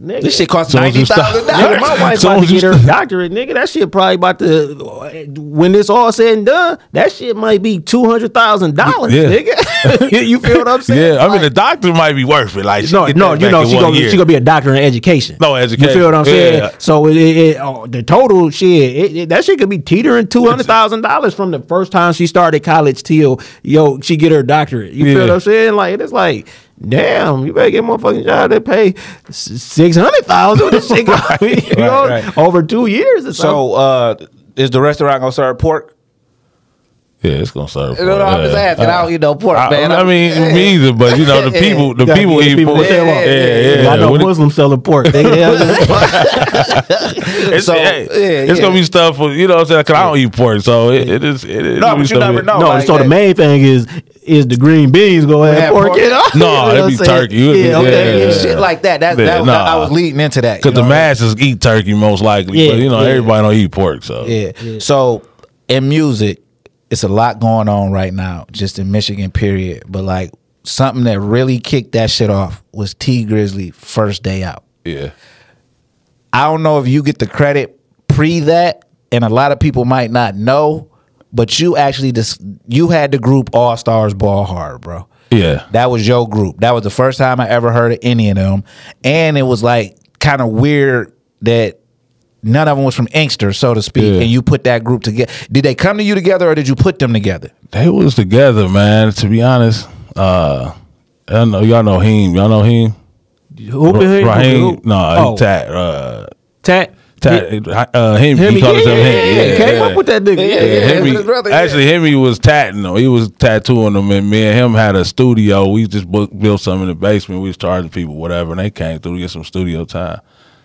Nigga, this shit costs So as ninety you stop- thousand Nigga, dollars. my wife So about to get her doctorate, nigga. That shit probably about to when it's all said and done. That shit might be two hundred thousand dollars, Yeah. nigga. <laughs> you feel what I'm saying? Yeah, I mean Like- the doctor might be worth it. Like she no, no, you know in she gonna year. she gonna be a doctor in education. No, education. You feel what I'm saying? So it, it, it- oh, the total shit it, it- that shit could be teetering two hundred thousand dollars from the first time she started college till yo she get her doctorate. You feel Yeah. what I'm saying? Like it's like. Damn, you better get a motherfucking job that pay six hundred thousand. This shit, <laughs> me, you know, Right, right. over two years or. So uh, is the restaurant gonna serve pork? Yeah, it's gonna serve. You know, for I'm just yeah. asking. I don't eat no pork, I, man. I mean, me <laughs> either, but you know, the <laughs> people, the people give eat people pork. what they Yeah, want. yeah, yeah. I know When Muslims selling pork. They, they, <laughs> It's, So, hey, yeah, it's gonna be stuff for you know what I'm saying. Cause I don't eat pork, so it, it is. It, it No, but you never it- know. no, like so the main thing is is the green beans go ahead have pork, pork. you know? No, You know it'd be turkey. It would be- Yeah, okay. And shit like that. That, Yeah, that nah. I was leading into that. Cause the masses eat turkey most likely, Yeah, but you know everybody don't eat pork. So Yeah. So in music, it's a lot going on right now, just in Michigan, period. But like something that really kicked that shit off was Tee Grizzley first day out. yeah, I don't know if you get the credit pre that, and a lot of people might not know, but you actually just you had the group All Stars Ball Hard, bro. yeah. That was your group. That was the first time I ever heard of any of them. And it was like kind of weird that none of them was from Inkster, so to speak. Yeah. And you put that group together. Did they come to you together or did you put them together? They was together, man. To be honest, uh, I know y'all know him. Y'all know him. Who been here? Raheem, Who- no, oh, he tat, uh, Tat. tat, uh, him. Him, he called yeah, himself yeah, him. yeah, Yeah, Came yeah. up with that nigga. Yeah, Yeah, yeah. yeah. Hemi- his brother, actually, Hemi was tatting them. He was tattooing them, and me and him had a studio. We just booked, built something in the basement. We was charging people whatever, and they came through to get some studio time.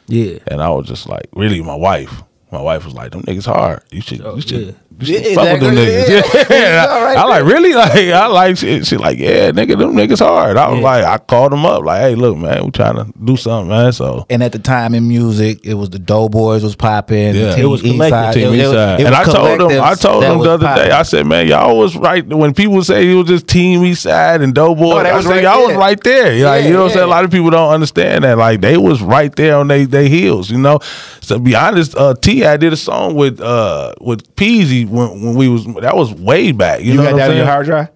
Yeah. And I was just like, really, my wife. My wife was like, "Them niggas hard. You should, Oh, you should yeah. Fuck with them niggas. Yeah. <laughs> Yeah, All right. I, like really like I like shit. She like yeah, nigga, them niggas hard. I was like, I called them up like, hey, look, man, we trying to do something, man. So And at the time in music, it was the Doughboys was popping. Yeah. It was Team collective. Eastside. Team It- it- it and I told them, I told them the other day. I said, man, y'all was right when people say it was just Team East Side and Doughboy. Oh, I was right y'all was right there. Like, Yeah, you know what I'm saying? A lot of people don't understand that. Like they was right there on they they heels. You know. So be honest, uh, T I did a song with uh with Peasy when when we was that was way back. You, You know got what that I'm on your hard drive?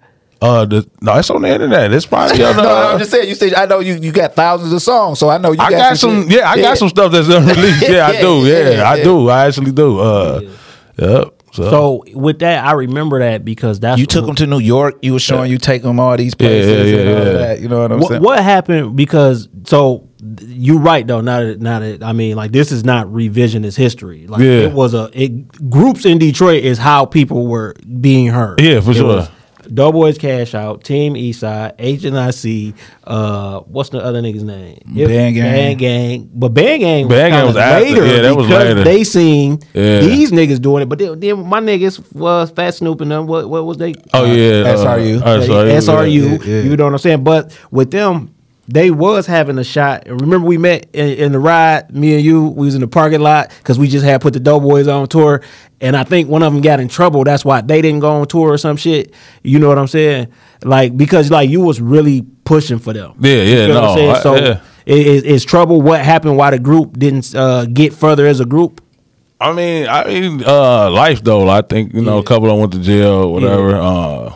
Uh, the, no, it's on the internet. It's probably on. <laughs> no, uh, I'm just saying. You said I know you. You got thousands of songs, so I know you. I got, got some, shit. yeah, I got some stuff that's unreleased. Yeah, I <laughs> do. Yeah, yeah, I do. I actually do. Uh, yep. So, So with that, I remember that because that's You took them to New York. You were showing you take them all these Yeah, places yeah, and all yeah. that. You know what I'm what, saying? what happened because so you right though not that not that I mean like this is not revisionist history like Yeah. it was a it, groups in Detroit is how people were being heard Yeah, for It sure. Doughboys Cash Out Team Eastside H and I C uh what's the other nigga's name It- Band Gang. Band Gang but Band Gang Band Gang kinda was after. later Yeah, that was because later. they seen Yeah. these niggas doing it but then, then my niggas was Fat Snoop and them what what was they oh yeah, uh, SRU. SRU, SRU. yeah. yeah, yeah. You know what I'm saying? But with them, they was having a shot. Remember, we met in, in the ride. Me and you, we was in the parking lot because we just had put the Doughboys on tour, and I think one of them got in trouble. That's why they didn't go on tour or some shit. You know what I'm saying? Like because like you was really pushing for them. Yeah, yeah, You what no, I'm saying? I- so. yeah. i- Is, is trouble what happened? Why the group didn't uh, get further as a group? I mean, I mean, uh, life though. I think you know a couple of them went to jail, or whatever. Uh,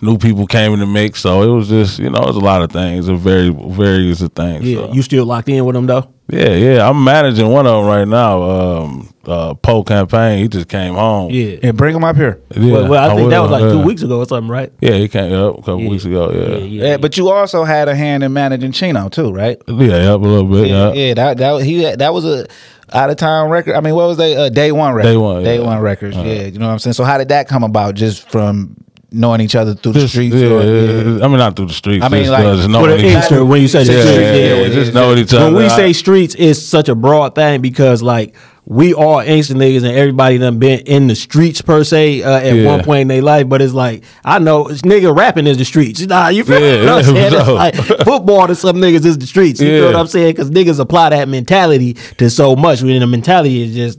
new people came in the mix, so it was just you know it was a lot of things, a very various of things. Yeah, so. you still locked in with them though. yeah, yeah. I'm managing one of them right now. Um, uh, Poe campaign. He just came home. Yeah. Yeah, bring him up here. yeah. well, well, I think that was like two weeks ago or something, right? Yeah, he came up a couple weeks ago. Yeah, yeah, Yeah, but you also had a hand in managing Chino too, right? yeah, up a little bit. Yeah, Yeah, yeah. That that he that was a out of town record. I mean, what was they? Uh, day one record. Day One, Day one records. Yeah, you know what I'm saying. So how did that come about? Just from knowing each other through the Just- streets. yeah, or- yeah. I mean, not through the streets. I mean, just, like, just knowing each other. when you say the yeah, streets, yeah, yeah, yeah, yeah, just know each other. when we say streets, it's such a broad thing because like we all ancient niggas and everybody done been in the streets per se uh, at Yeah. one point in their life. But it's like I know it's nigga rapping is the streets. Nah, you feel Yeah, what I'm saying? for It's like football to some niggas is the streets. You Yeah. feel what I'm saying? Because niggas apply that mentality to so much. When the mentality is just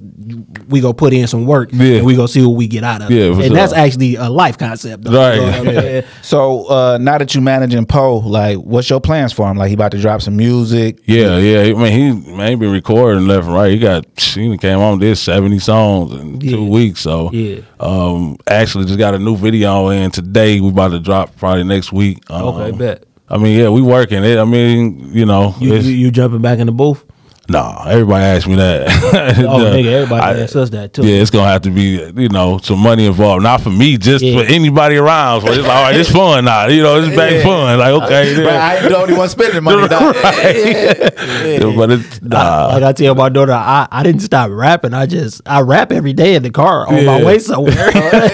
we go put in some work Yeah. and we go see what we get out of it. Yeah, for and that's actually a life concept. Though. Right. You know I'm? <laughs> So uh, now that you managing Poe, like, what's your plans for him? Like, he about to drop some music. Yeah, yeah. I mean, he man, he been recording left and right. He got he came on did seventy songs in two weeks. So Yeah. um, actually just got a new video in today. We about to drop probably next week. Um, Okay, bet. I mean, yeah, we working it. I mean, you know, You, you, you jumping back in the booth? Nah, everybody asked me that. <laughs> Oh, <laughs> Yeah. nigga, everybody I- asks us that too. Yeah, it's gonna have to be you know some money involved. Not for me, just Yeah. for anybody around. So it's like, all right, it's fun now. You know, it's back Yeah. fun. Like okay, But yeah. I ain't the only one spending money. <laughs> dog. Yeah, but it's nah. I, like I tell my daughter, I, I didn't stop rapping. I just I rap every day in the car on my way somewhere.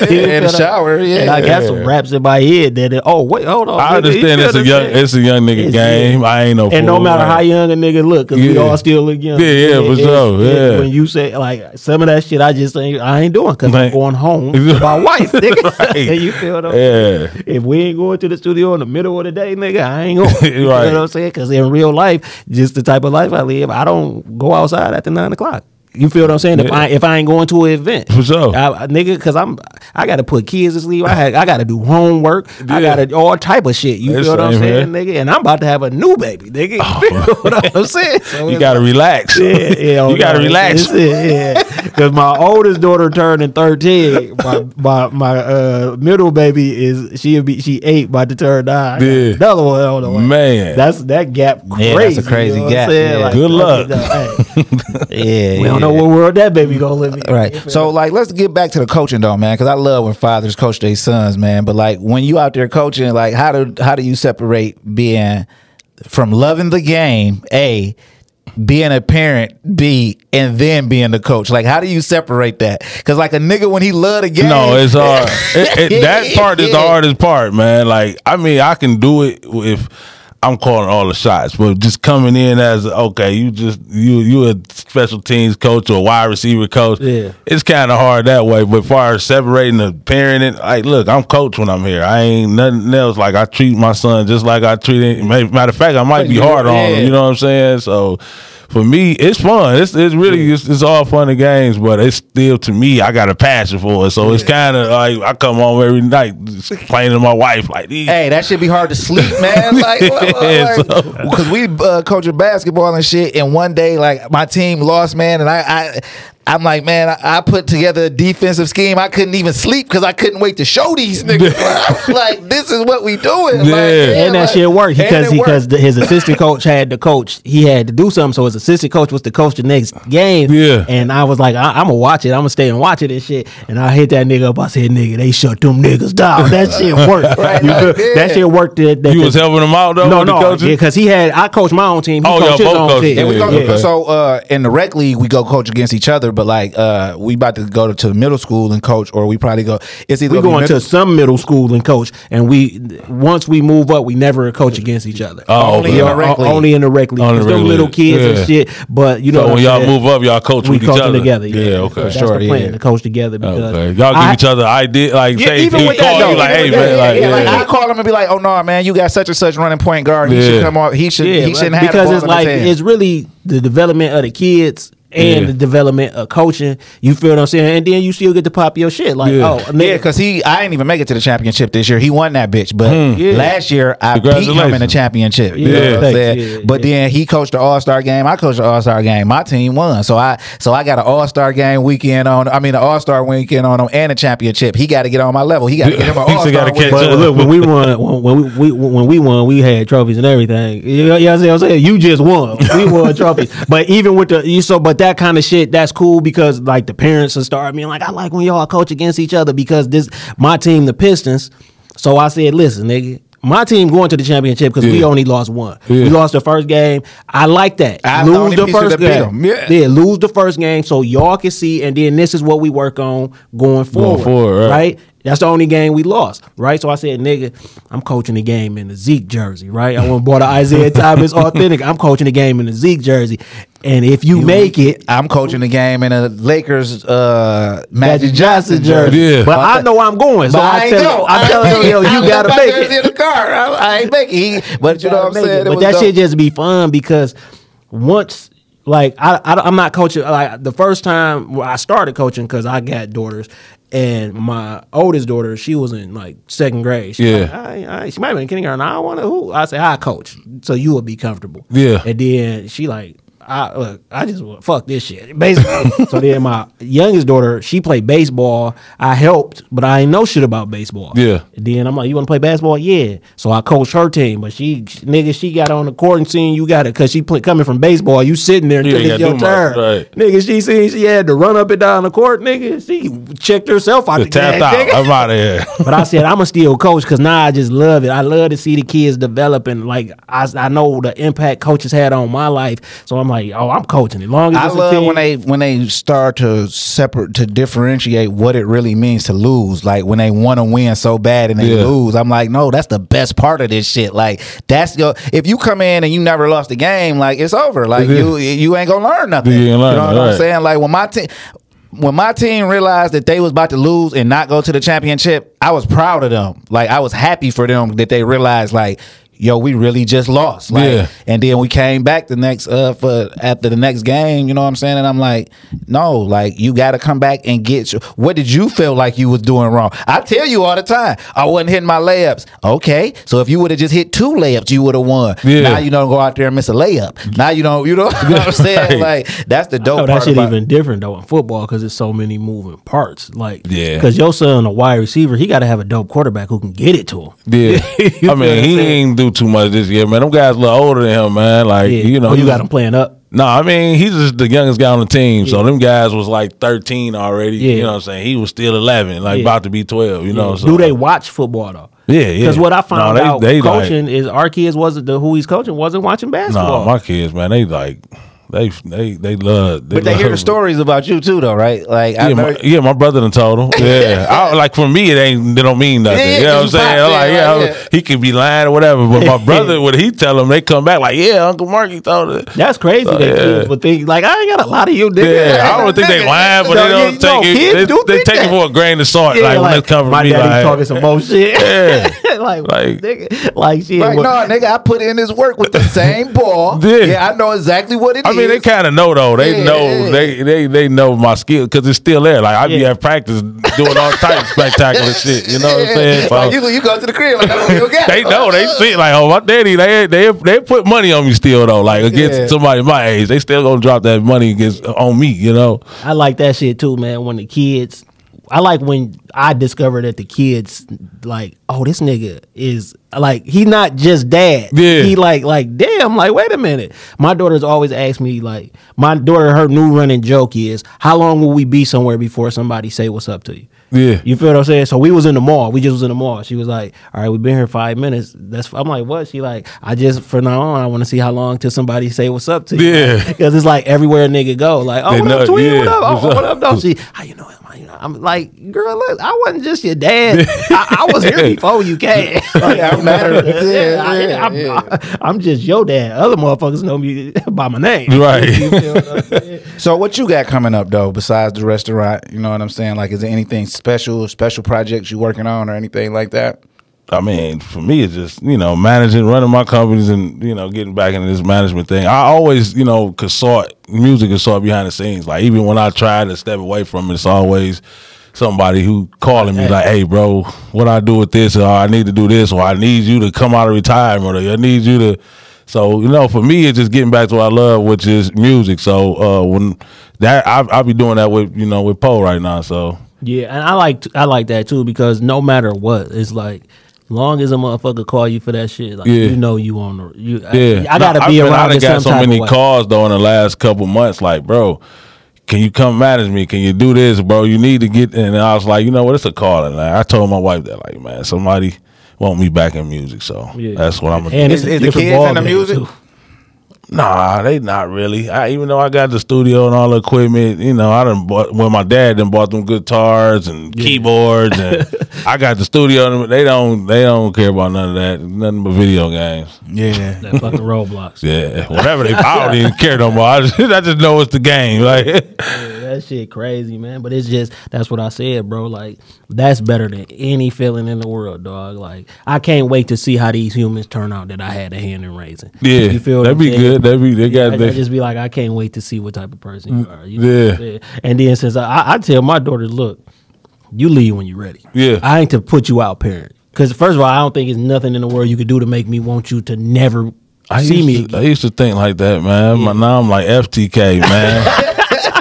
In the shower, yeah. And I got some raps in my head that oh wait hold on. I nigga, understand feel it's a young it's a young nigga It's- game. yeah. I ain't no And no matter like- how young a nigga look, because we all still look young. Yeah, yeah, for It- sure, it- yeah. When you say like some of that shit, I just ain't, I ain't doing because I'm going home <laughs> to my wife. Nigga. Right. <laughs> you feel what I'm saying? Yeah. If we ain't going to the studio in the middle of the day, nigga, I ain't going. <laughs> You know what I'm saying? Because in real life, just the type of life I live, I don't go outside after nine o'clock. You feel what I'm saying? If Yeah. I if I ain't going to an event, For sure. I, nigga, because I'm I got to put kids to sleep. I had I got to do homework. I got to all type of shit. You That's feel what I'm saying, here. nigga? And I'm about to have a new baby, nigga. <laughs> You feel what I'm <laughs> saying? So You gotta like- relax. yeah, yeah, <laughs> you gotta relax. it's- it's- Yeah, because my oldest daughter turning thirteen. My my my uh, middle baby is she'll be she eight about to turn nine. Yeah. Another one on the way. Man. that's that gap crazy. Yeah, that's a crazy you know gap, yeah. Good luck. hey, <laughs> Yeah, we don't know what world that baby gonna live in. Right. So like let's get back to the coaching though, man, cuz I love when fathers coach their sons, man, but like when you out there coaching, like how do how do you separate being from loving the game, A, being a parent, B, and then being the coach? Like how do you separate that? Cuz like a nigga when he love the game No, it's hard. <laughs> It- it- that part is the hardest part, man. Like, I mean, I can do it if I'm calling all the shots, but just coming in as okay, you just you you a special teams coach or a wide receiver coach. Yeah. it's kind of hard that way. But far as separating the parenting, like, look, I'm coach when I'm here. I ain't nothing else. Like I treat my son just like I treat. It. Matter of fact, I might be hard on him. You know what I'm saying? So. For me, it's fun. It's it's really it's, it's all fun and games, but it's still to me. I got a passion for it, so it's kind of like I come home every night complaining to my wife like these Hey, that should be hard to sleep, man. <laughs> Like, Yeah, because we uh, coaching basketball and shit, and one day, like my team lost, man, and I, I I'm like, man, I, I put together a defensive scheme. I couldn't even sleep because I couldn't wait to show these niggas. <laughs> Like, this is what we doing. Like, Yeah. and that like- shit worked because because the, his assistant coach had to coach. He had to do something, so his assistant coach was to coach the next game. Yeah. and I was like, I, I'm gonna watch it. I'm gonna stay and watch it and shit. And I hit that nigga up. I said, nigga, they shut them niggas down. That <laughs> shit worked. Right, You like, yeah. That shit worked. That, that, You was helping him out though. no, no, coaching? because he had. I coached my own team. He Oh, coached y'all his both own coached team. And we go, Yeah, okay. So uh, in the rec league, we go coach against each other. But like, uh, we about to go to, to middle school and coach, or we probably go. It's either We gonna going middle- to some middle school and coach, and we once we move up, we never coach against each other. Oh, Only okay. in Yeah, the rec league. only in the rec league. Only 'cause the them rec little league. kids and shit. But you know, So when I'm y'all saying? move up, y'all coach we with each other together. Yeah, Yeah, okay. That's Sure, the plan yeah. to coach together because Okay, y'all give I- each other idea, like Yeah, say, even he with call that, you though, like, hey man, like, yeah, Like. I call him and be like, "Oh no, man, you got such and such running point guard. He should come off. He should. Yeah, he shouldn't have because it's like it's really the development of the kids and Yeah. the development of coaching. You feel what I'm saying? And then you still get to pop your shit. Like, Yeah. oh, Yeah, because he, I didn't even make it to the championship this year. He won that bitch, but hmm. Yeah. last year I beat him in the championship. You Yeah. know what I'm saying? Yeah, but yeah. then he coached the All Star game. I coached the All Star game. My team won, so I, so I got an All Star game weekend on. I mean, an All Star weekend on him and a championship. He got to get on my level. He got to get him an <laughs> All Star. gotta catch But up. look, when we won, when, when we, we when we won, we had trophies and everything. You know, you know what I'm saying? You just won. We won trophies. <laughs> But even with the you so, but that kind of shit, that's cool because like the parents will start being like, I like when y'all coach against each other because this my team, the Pistons. So I said, listen, nigga. My team going to the championship because we only lost one. Yeah. We lost the first game. I like that. I'm the lose the first the beat game. Yeah. yeah, lose the first game so y'all can see, and then this is what we work on going forward. forward, right. right? That's the only game we lost, right? So I said, nigga, I'm coaching the game in the Zeke jersey, right? I went to bought an Isaiah <laughs> Thomas authentic. I'm coaching the game in the Zeke jersey. And if you, make it, I'm coaching the game in a Lakers uh, Magic Magic Johnson Johnson jersey. jersey. Yeah. But I know I'm going. So But I, I ain't tell go. I tell him, yo, <laughs> you left gotta my make it. in the car. I, I ain't make it. He, but you know what I'm saying? it. It But that dope. shit just be fun because once, like, I, I am not coaching. Like the first time I started coaching because I got daughters, and my oldest daughter, she was in like second grade. She Yeah. like, I, I, she might have been in kindergarten. I want to who? I say I coach, so you will be comfortable. Yeah. and then she like. I look, I just want fuck this shit. Basically, <laughs> so then my youngest daughter, she played baseball. I helped, but I ain't know shit about baseball. Yeah. Then I'm like, you want to play basketball? Yeah. So I coached her team, but she, nigga, she got on the court and seen you got it because she play, coming from baseball. You sitting there until ain't it's your turn. right. Nigga, she seen she had to run up and down the court. Nigga, she checked herself out the tapped out. nigga. I'm out of here. <laughs> But I said I'm gonna still coach because now I just love it. I love to see the kids developing. Like I, I know the impact coaches had on my life, so I'm like, oh, I'm coaching. As long as I it's a love team- when they when they start to separate to differentiate what it really means to lose. Like when they want to win so bad and they Yeah. lose, I'm like, no, that's the best part of this shit. Like that's your if you come in and you never lost a game, like it's over. Like Yeah. you you ain't gonna learn nothing. You ain't learn, know what I'm saying? Like when my team. When my team realized that they was about to lose and not go to the championship, I was proud of them. Like I was happy for them that they realized, like, yo, we really just lost. Like, Yeah. and then we came back the next uh for after the next game, you know what I'm saying? And I'm like, no, like you got to come back and get your, what did you feel like you was doing wrong? I tell you all the time, I wasn't hitting my layups. Okay, so if you would have just hit two layups, you would have won. Yeah. Now you don't go out there and miss a layup. Now you don't, you know <laughs> what I'm <laughs> saying? Like that's the dope Oh, that part shit about even different though in football because it's so many moving parts. Like, Yeah. because your son a wide receiver, he got to have a dope quarterback who can get it to him. Yeah. <laughs> I mean, he ain't do too much this year, man. Them guys a little older than him, man. Like, Yeah. you know. oh, you got him playing up. No, I mean, he's just the youngest guy on the team. So them guys was like 13 already. Yeah. You know what I'm saying? He was still 11, like Yeah. about to be 12, you know. So, Do they watch football though? Yeah, yeah. Because what I found No, they- out they like- coaching is our kids wasn't the who he's coaching wasn't watching basketball. No, my kids, man, they like They they they love. They But they hear the stories about you too, though, right? Like, I Yeah, know, my, yeah, my brother done told him. <laughs> Yeah, I, like for me, it ain't. They don't mean nothing. Yeah, you know what I'm you saying? popped like, yeah, like, yeah. he could be lying or whatever. But my brother, <laughs> when he tell them, they come back like, yeah, Uncle Marky told it. That's crazy. So, that yeah. kids would think like I ain't got a lot of you, nigga. Yeah, I <laughs> don't think they lying, but No, they don't yeah, take no, it. They, do they think take it for a grain of salt. Like, when they come from my me, daddy like, talking some more shit. Yeah. like, Like- nigga, like shit. Like, no, nigga, I put in this work with the same ball. Yeah. yeah, I know exactly what it is. I mean, they kind of know though. They Yeah, know yeah. they they they know my skill because it's still there. Like I be Yeah. at practice doing all types of spectacular <laughs> shit. You know what I'm saying? So- Like, you, you go to the crib, like, I don't got they know they see like oh my daddy they they they put money on me still though like against Yeah. somebody my age they still gonna drop that money against on me you know I like that shit too, man. When the kids, I like when I discover that the kids like, oh, this nigga is like he not just dad. Yeah. He like like damn. Like wait a minute. My daughter's always asked me like, my daughter her new running joke is, how long will we be somewhere before somebody say what's up to you? Yeah. You feel what I'm saying? So we was in the mall. We just was in the mall. She was like, "All right, we've been here five minutes." That's I'm like, "What?" She like, "I just from now on, I want to see how long till somebody say what's up to you." Yeah. <laughs> because it's like everywhere a nigga go, like, "Oh, They what know- up, twin? What up? What's Oh, what up? up, though?" She, how you know him? How you know? I'm like, girl, look, I wasn't just your dad. I, I was here <laughs> before you came. <laughs> Like, I'm mad. Yeah, yeah, I, yeah. I'm just your dad. Other motherfuckers know me by my name. right So what you got coming up though, besides the restaurant? You know what I'm saying? Like, is there anything special, special projects you working on or anything like that? I mean for me it's just you know managing running my companies and you know getting back into this management thing I always you know consort music consort behind the scenes like even when I try to step away from it it's always somebody who calling me like hey bro what I do with this or I need to do this or I need you to come out of retirement or I need you to So you know, for me, it's just getting back to what I love, which is music. So uh, when that I I be doing that with you know with Poe right now. So Yeah, and I like I like that too because no matter what, it's like long as a motherfucker call you for that shit, like Yeah. you know you on the you. yeah, I, I gotta No, be I, around I in got so many calls though in the last couple months. Like, bro, can you come manage me? Can you do this, bro? You need to get. And I was like, you know what? It's a calling. Like, I told my wife that, like, man, somebody want me back in music, so Yeah. that's what I'm gonna And do. it's Is, a is the different kids ball in the music? too. Nah, they not really. I, even though I got the studio and all the equipment, you know, I done bought when my dad done bought them guitars and keyboards, and <laughs> I got the studio. They don't, they don't care about none of that. Nothing but video games. Yeah. <laughs> That fucking Roblox. Yeah, whatever they. I don't even care no more. I just, <laughs> I just know it's the game. Like, Yeah, that shit crazy, man. But it's just that's what I said, bro. Like that's better than any feeling in the world, dog. Like I can't wait to see how these humans turn out that I had a hand in raising. yeah, you feel that'd be saying? good. That'd be they Yeah, got. I, I just be like, I can't wait to see what type of person you mm, are. You know yeah. what I'm saying? And then since I, I, tell my daughter, look, you leave when you're ready. Yeah. I ain't to put you out, parent. Because first of all, I don't think it's nothing in the world you could do to make me want you to never I see me to, I used to think like that, man. But now I'm like FTK, man. <laughs>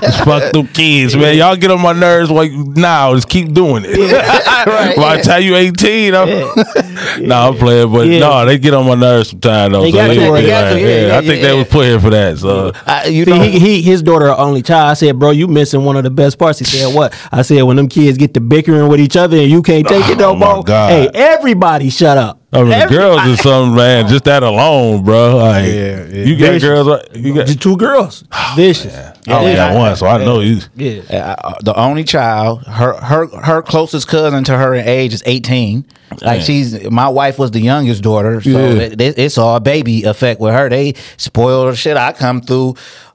Just fuck them kids, man. Y'all get on my nerves like now. Just keep doing it. <laughs> By the time you 18, I'm, <laughs> nah, I'm playing, but Yeah. no, they get on my nerves sometimes though. They so got they- to, they they got to, yeah, yeah, yeah, I think yeah. they was put here for that. So I, you he, he his daughter only child. I said, bro, you missing one of the best parts. He said, what? I said, when them kids get to bickering with each other and you can't take it oh no Oh, more. God. Hey, everybody, shut up. I mean, Every- girls is something, man. Just that alone, bro. Like, Yeah, yeah. you got Vicious. girls. right? You got. Two girls, <sighs> vicious. I only got one, so I know you. Yeah, uh, the only child, her her her closest cousin to her in age is 18. Like Damn. she's my wife was the youngest daughter, so Yeah. it, it- it's all baby effect with her. They spoil the shit. I come through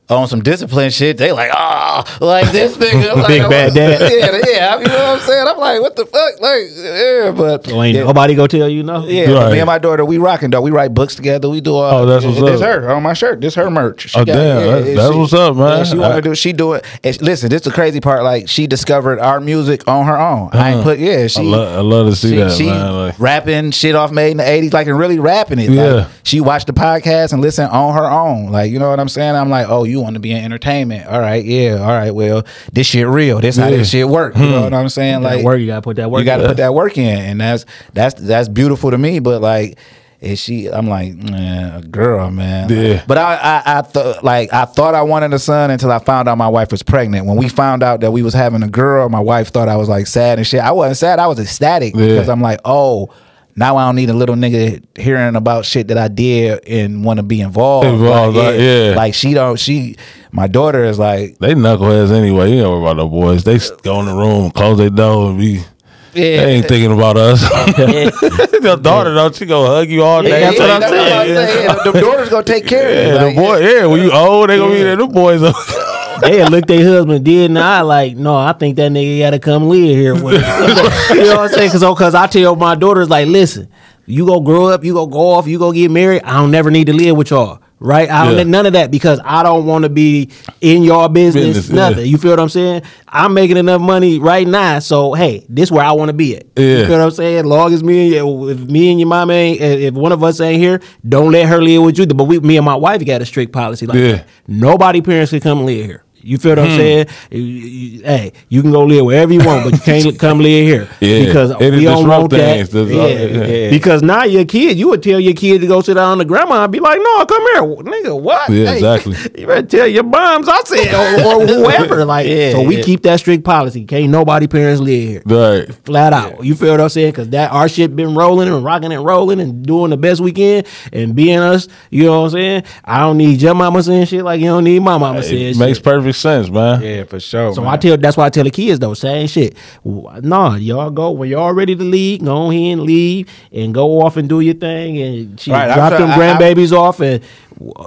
on some discipline shit. They like, oh, like this <laughs> nigga, I'm like, Big bad dad. Yeah, yeah. You know what I'm saying? I'm like, what the fuck? Like, yeah, but so ain't yeah. nobody go tell you no. Yeah, Right. me and my daughter, we rocking though. We write books together. We do. all Oh, that's what's This up. her on my shirt. This her merch. She Oh, damn. That- that's what's up, man. Yeah, she want I- to do. She do it. And listen, this is the crazy part. Like she discovered our music on her own. I ain't uh-huh. put. Yeah, she. I, love, I love to see she, that, she man. Like, rapping shit off made in the eighties, like and really rapping it. Like, Yeah. she watched the podcast and listened on her own. Like you know what I'm saying? I'm like, oh, you want to be in entertainment? All right, yeah, all right. Well, this shit real. This how this shit work. You know hmm. what I'm saying? Like work, you gotta put that work. you got to in. put that work in, and that's that's that's beautiful to me. But like, is she? I'm like, man, a girl, man. Yeah. But I, I, I thought like I thought I wanted a son until I found out my wife was pregnant. When we found out that we was having a girl, my wife thought I was like sad and shit. I wasn't sad. I was ecstatic Yeah. because I'm like, oh. Now I don't need a little nigga hearing about shit that I did and want to be involved. Involved, like, yeah. Like she don't. She, my daughter is like, They knuckleheads anyway. You know about the boys. They go in the room, close their door, and be. yeah. They ain't thinking about us. <laughs> Your daughter though, she gonna hug you all day. that's what I'm That's saying. Yeah, the daughter's gonna take care of you. Yeah, Like, the boy. Yeah, when you old, they gonna be there. The boys. They had looked their husband the eye like, no, I think that nigga got to come live here with us. <laughs> you know what I'm saying? Because cause I tell my daughters, like, listen, you go grow up, you go go off, you go get married. I don't never need to live with y'all. Right? I don't Yeah. none of that because I don't want to be in your business, Business, yeah. nothing. You feel what I'm saying? I'm making enough money right now. So, hey, this where I want to be at. You Yeah. feel what I'm saying? As long as me and you, if me and your mom ain't, if one of us ain't here, don't let her live with you. But we, me and my wife got a strict policy like Yeah. Nobody parents can come live here. You feel what I'm hmm. saying? You- you- hey, you can go live wherever you want, but you can't <laughs> come live here Yeah, because it'll we don't want that. things. That's Yeah. all- yeah. Because now your kid, you would tell your kid to go sit down on the grandma and be like, "No, come here, nigga. What? Yeah, exactly. <laughs> You better tell your moms I said or, or <laughs> whoever. Like, Yeah, so we yeah. keep that strict policy. Can't nobody parents live here right. flat out. You feel what I'm saying? Because that our shit been rolling and rocking and rolling and doing the best we can and being us. You know what I'm saying? I don't need your mama saying shit like you don't need my mama saying It shit. makes perfect sense, man. yeah, for sure. So man. I tell that's why I tell the kids though, same shit. W- Nah, y'all go when y'all ready to leave, go ahead and leave and go off and do your thing and she Right, I'm drop try- them I- I- grandbabies off and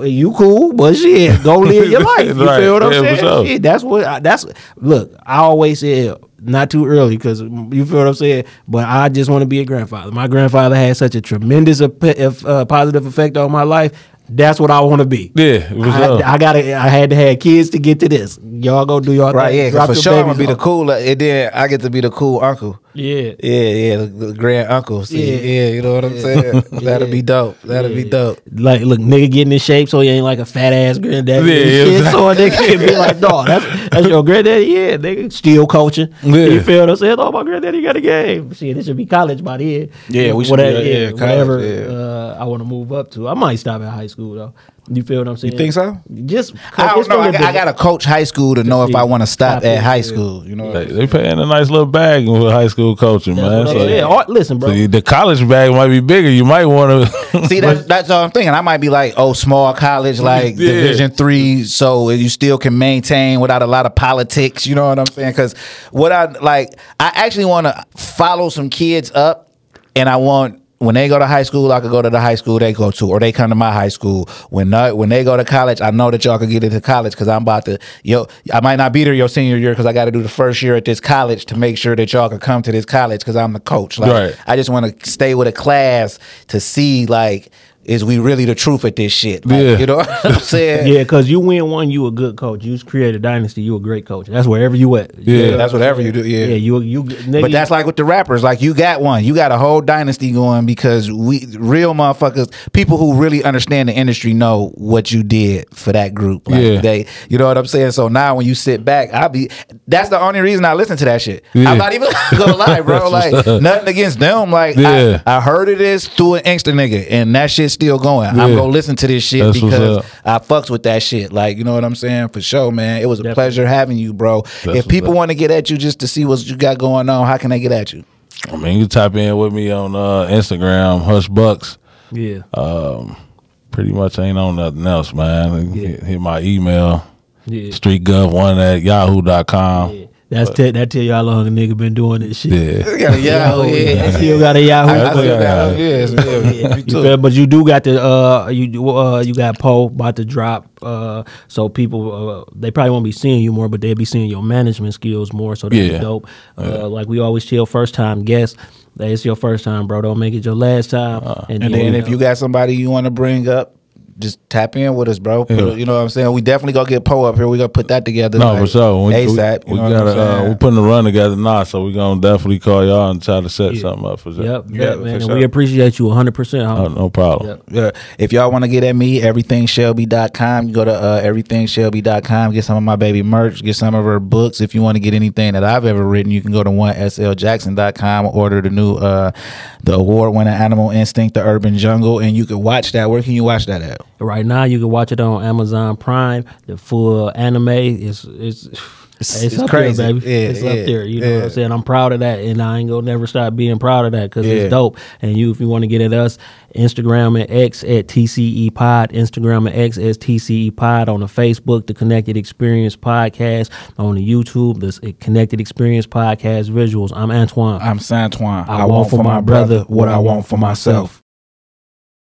you cool, but shit, go <laughs> live your life. You Right, feel what I'm yeah, for saying? sure. Shit, that's what I, that's look. I always said not too early because you feel what I'm saying. But I just want to be a grandfather. My grandfather had such a tremendous ep- if, uh, positive effect on my life. That's what I want to be. Yeah, for I, sure. I gotta. I had to have kids to get to this. Y'all go do y'all Right, thing. yeah, 'cause Drop for sure I'm babies gonna be the off. cool. And then I get to be the cool uncle. Yeah. Yeah, yeah, the, the grand Yeah. yeah. you know what I'm saying. <laughs> That'll be dope. That'll be dope. Like, look, nigga getting in shape so he ain't like a fat ass granddaddy. Yeah, shit. exactly. So a nigga can be like, dog, that's, that's your granddaddy. Yeah, nigga, still coaching. Yeah. You feel what I'm saying? Oh, my granddaddy got a game. Shit, it should be college by then. Yeah, we should whatever, be, yeah, whatever college, yeah. uh, I want to move up to. I might stop at high school though. You feel what I'm saying? You think so? Just I don't know. I, got, I gotta coach high school to know if. I want to stop Stop at high yeah. school. You know. They, they paying a nice little bag with high school coaching, That's man. what I'm So, saying. Oh, listen, bro. so the college bag might be bigger. You might want to. <laughs> See, that's that's all I'm thinking. I might be like, oh, small college, <laughs> like Yeah. Division three, so you still can maintain without a lot of politics. You know what I'm saying? Because what I like, I actually want to follow some kids up, and I want. When they go to high school, I could go to the high school they go to, or they come to my high school. When not, when they go to college, I know that y'all could get into college because I'm about to. Yo, I might not be there your senior year because I got to do the first year at this college to make sure that y'all can come to this college because I'm the coach. Like, Right. I just want to stay with a class to see like is we really the truth at this shit? Like, Yeah. You know <laughs> what I'm <laughs> saying? Yeah, because you win one, you a good coach. You create a dynasty, you a great coach. That's wherever you at. Yeah. That's whatever you do. Yeah. Yeah, you you. Nigga, But that's like with the rappers. Like you got one, you got a whole dynasty going because we real motherfuckers, people who really understand the industry know what you did for that group. Like Yeah. they, you know what I'm saying. So now when you sit back, I'll be. That's the only reason I listen to that shit. Yeah. I'm not even <laughs> gonna lie, bro. Like nothing against them. Like Yeah. I, I heard of this through an Inkster nigga, and that shit's still going. I'm gonna listen to this shit That's because. I fucks with that shit. Like you know what I'm saying for sure, man. It was a Definitely. pleasure having you, bro. if people want to get at you just to see what you got going on, how can they get at you? I mean, you type in with me on uh, Instagram, Hush Buckz. yeah. Um, Pretty much ain't on nothing else, man. Hit, hit my email, Yeah. streetgov1 at yahoo.com. Yeah. That's te- that tell you how long a nigga been doing this shit. Yeah. <laughs> got a Yahoo, I still got a Yahoo. I, I still Yeah. got yes, yeah, <laughs> me You feel- but you do got the uh you uh you got Poe about to drop uh so people uh, they probably won't be seeing you more but they'll be seeing your management skills more so that's Yeah. dope. Uh, like we always tell first time guests that it's your first time, bro. Don't make it your last time. Uh, And then if you got somebody you want to bring up, just tap in with us, bro. Yeah. a- you know what I'm saying? We definitely gonna get Poe up here. We gonna put that together. No, like, for sure. We, ASAP. We, you know we what I'm gotta, uh, saying? we're putting a run together now, so we're gonna definitely call y'all and try to set something up for that. Yep, Yeah, yep, for man. And sure. we appreciate you 100%. Oh, no problem. Yep. Yeah. If y'all want to get at me, everythingshelby.com. You go to uh, everythingshelby.com, get some of my baby merch, get some of her books. If you want to get anything that I've ever written, you can go to 1sljackson.com, order the new, uh, the award winning Animal Instinct, The Urban Jungle, and you can watch that. Where can you watch that at? Right now, you can watch it on Amazon Prime. The full anime is is It's, It's, it's up crazy. there, baby. Yeah, it's yeah, up there. You know what. I'm saying? I'm proud of that, and I ain't gonna never stop being proud of that because Yeah. it's dope. And you, if you want to get at us, Instagram and X at TCE Pod, Instagram and X as TCE Pod on the Facebook, the Connected Experience Podcast on the YouTube, the eh, Connected Experience Podcast visuals. I'm Antoine. I'm Santoine. I, want for my brother what I want for myself.